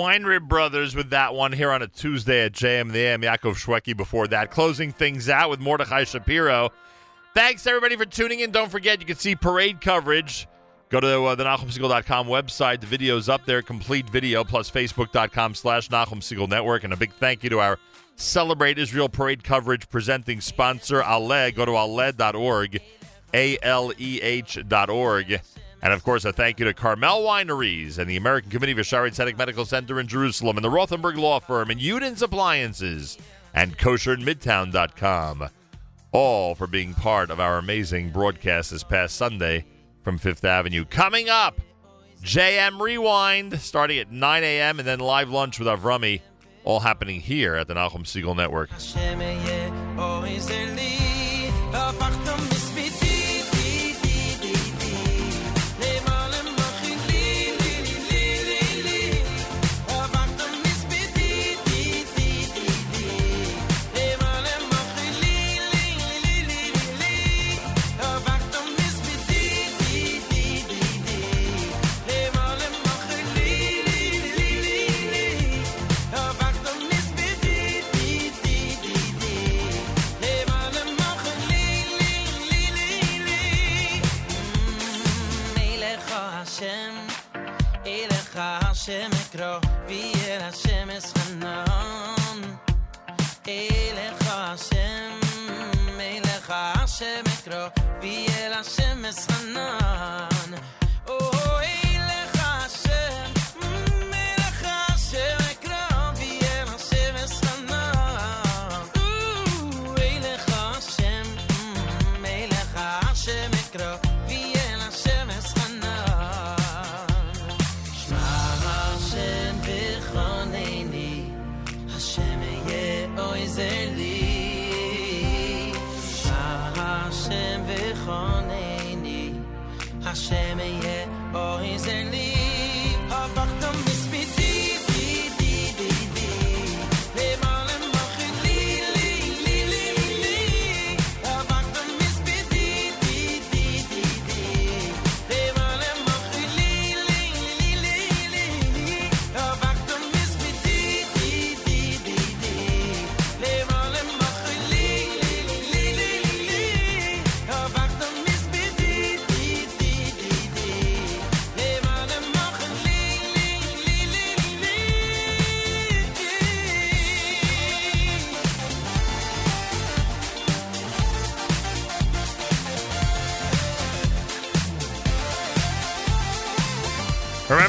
Weinrib Brothers with that one here on a Tuesday at JM the AM. Yaakov Shweki before that. Closing things out with Mordechai Shapiro. Thanks, everybody, for tuning in. Don't forget, you can see parade coverage. Go to uh, the NachumSegal.com website. The video's up there, complete video, plus Facebook.com slash Nachum Segal Network. And a big thank you to our Celebrate Israel Parade coverage presenting sponsor, Aleh. Go to aleh.org, A-L-E-H dot org. And of course, a thank you to Carmel Wineries and the American Committee for Shaare Zedek Medical Center in Jerusalem and the Rothenberg Law Firm and Udin's Appliances and KosherInMidtown.com. All for being part of our amazing broadcast this past Sunday from Fifth Avenue. Coming up, JM Rewind starting at 9 a.m. and then live lunch with Avrami, all happening here at the Nachum Segal Network. Hashem ekro V'yel Hashem eschanan Elecha Hashem Elecha Hashem ekro V'yel Hashem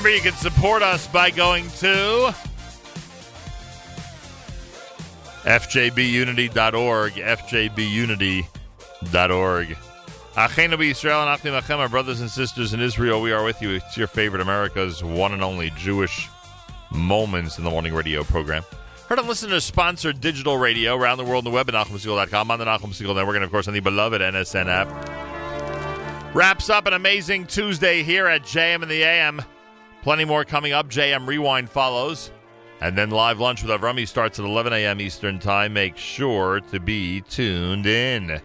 Remember, you can support us by going to fjbunity.org, fjbunity.org. Achenu Yisrael and Achim our brothers and sisters in Israel, we are with you. It's your favorite America's one and only Jewish Moments in the Morning radio program. Heard and listen to sponsored digital radio around the world on the web at NachumSegal.com, on the Nachum Segal Network, and of course on the beloved NSN app. Wraps up an amazing Tuesday here at JM and the AM. Plenty more coming up. JM Rewind follows. And then live lunch with Avrami starts at 11 a.m. Eastern Time. Make sure to be tuned in.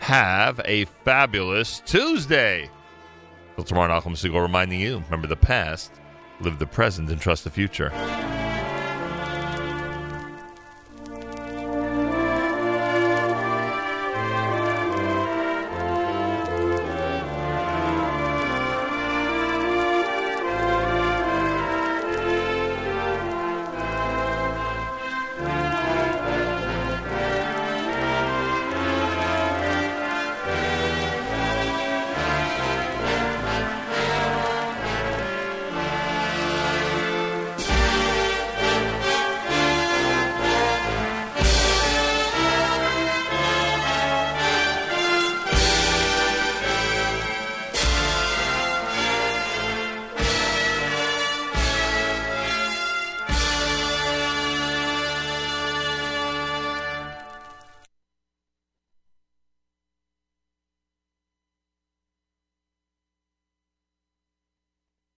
Have a fabulous Tuesday. Till tomorrow, Nachum Segal reminding you remember the past, live the present, and trust the future.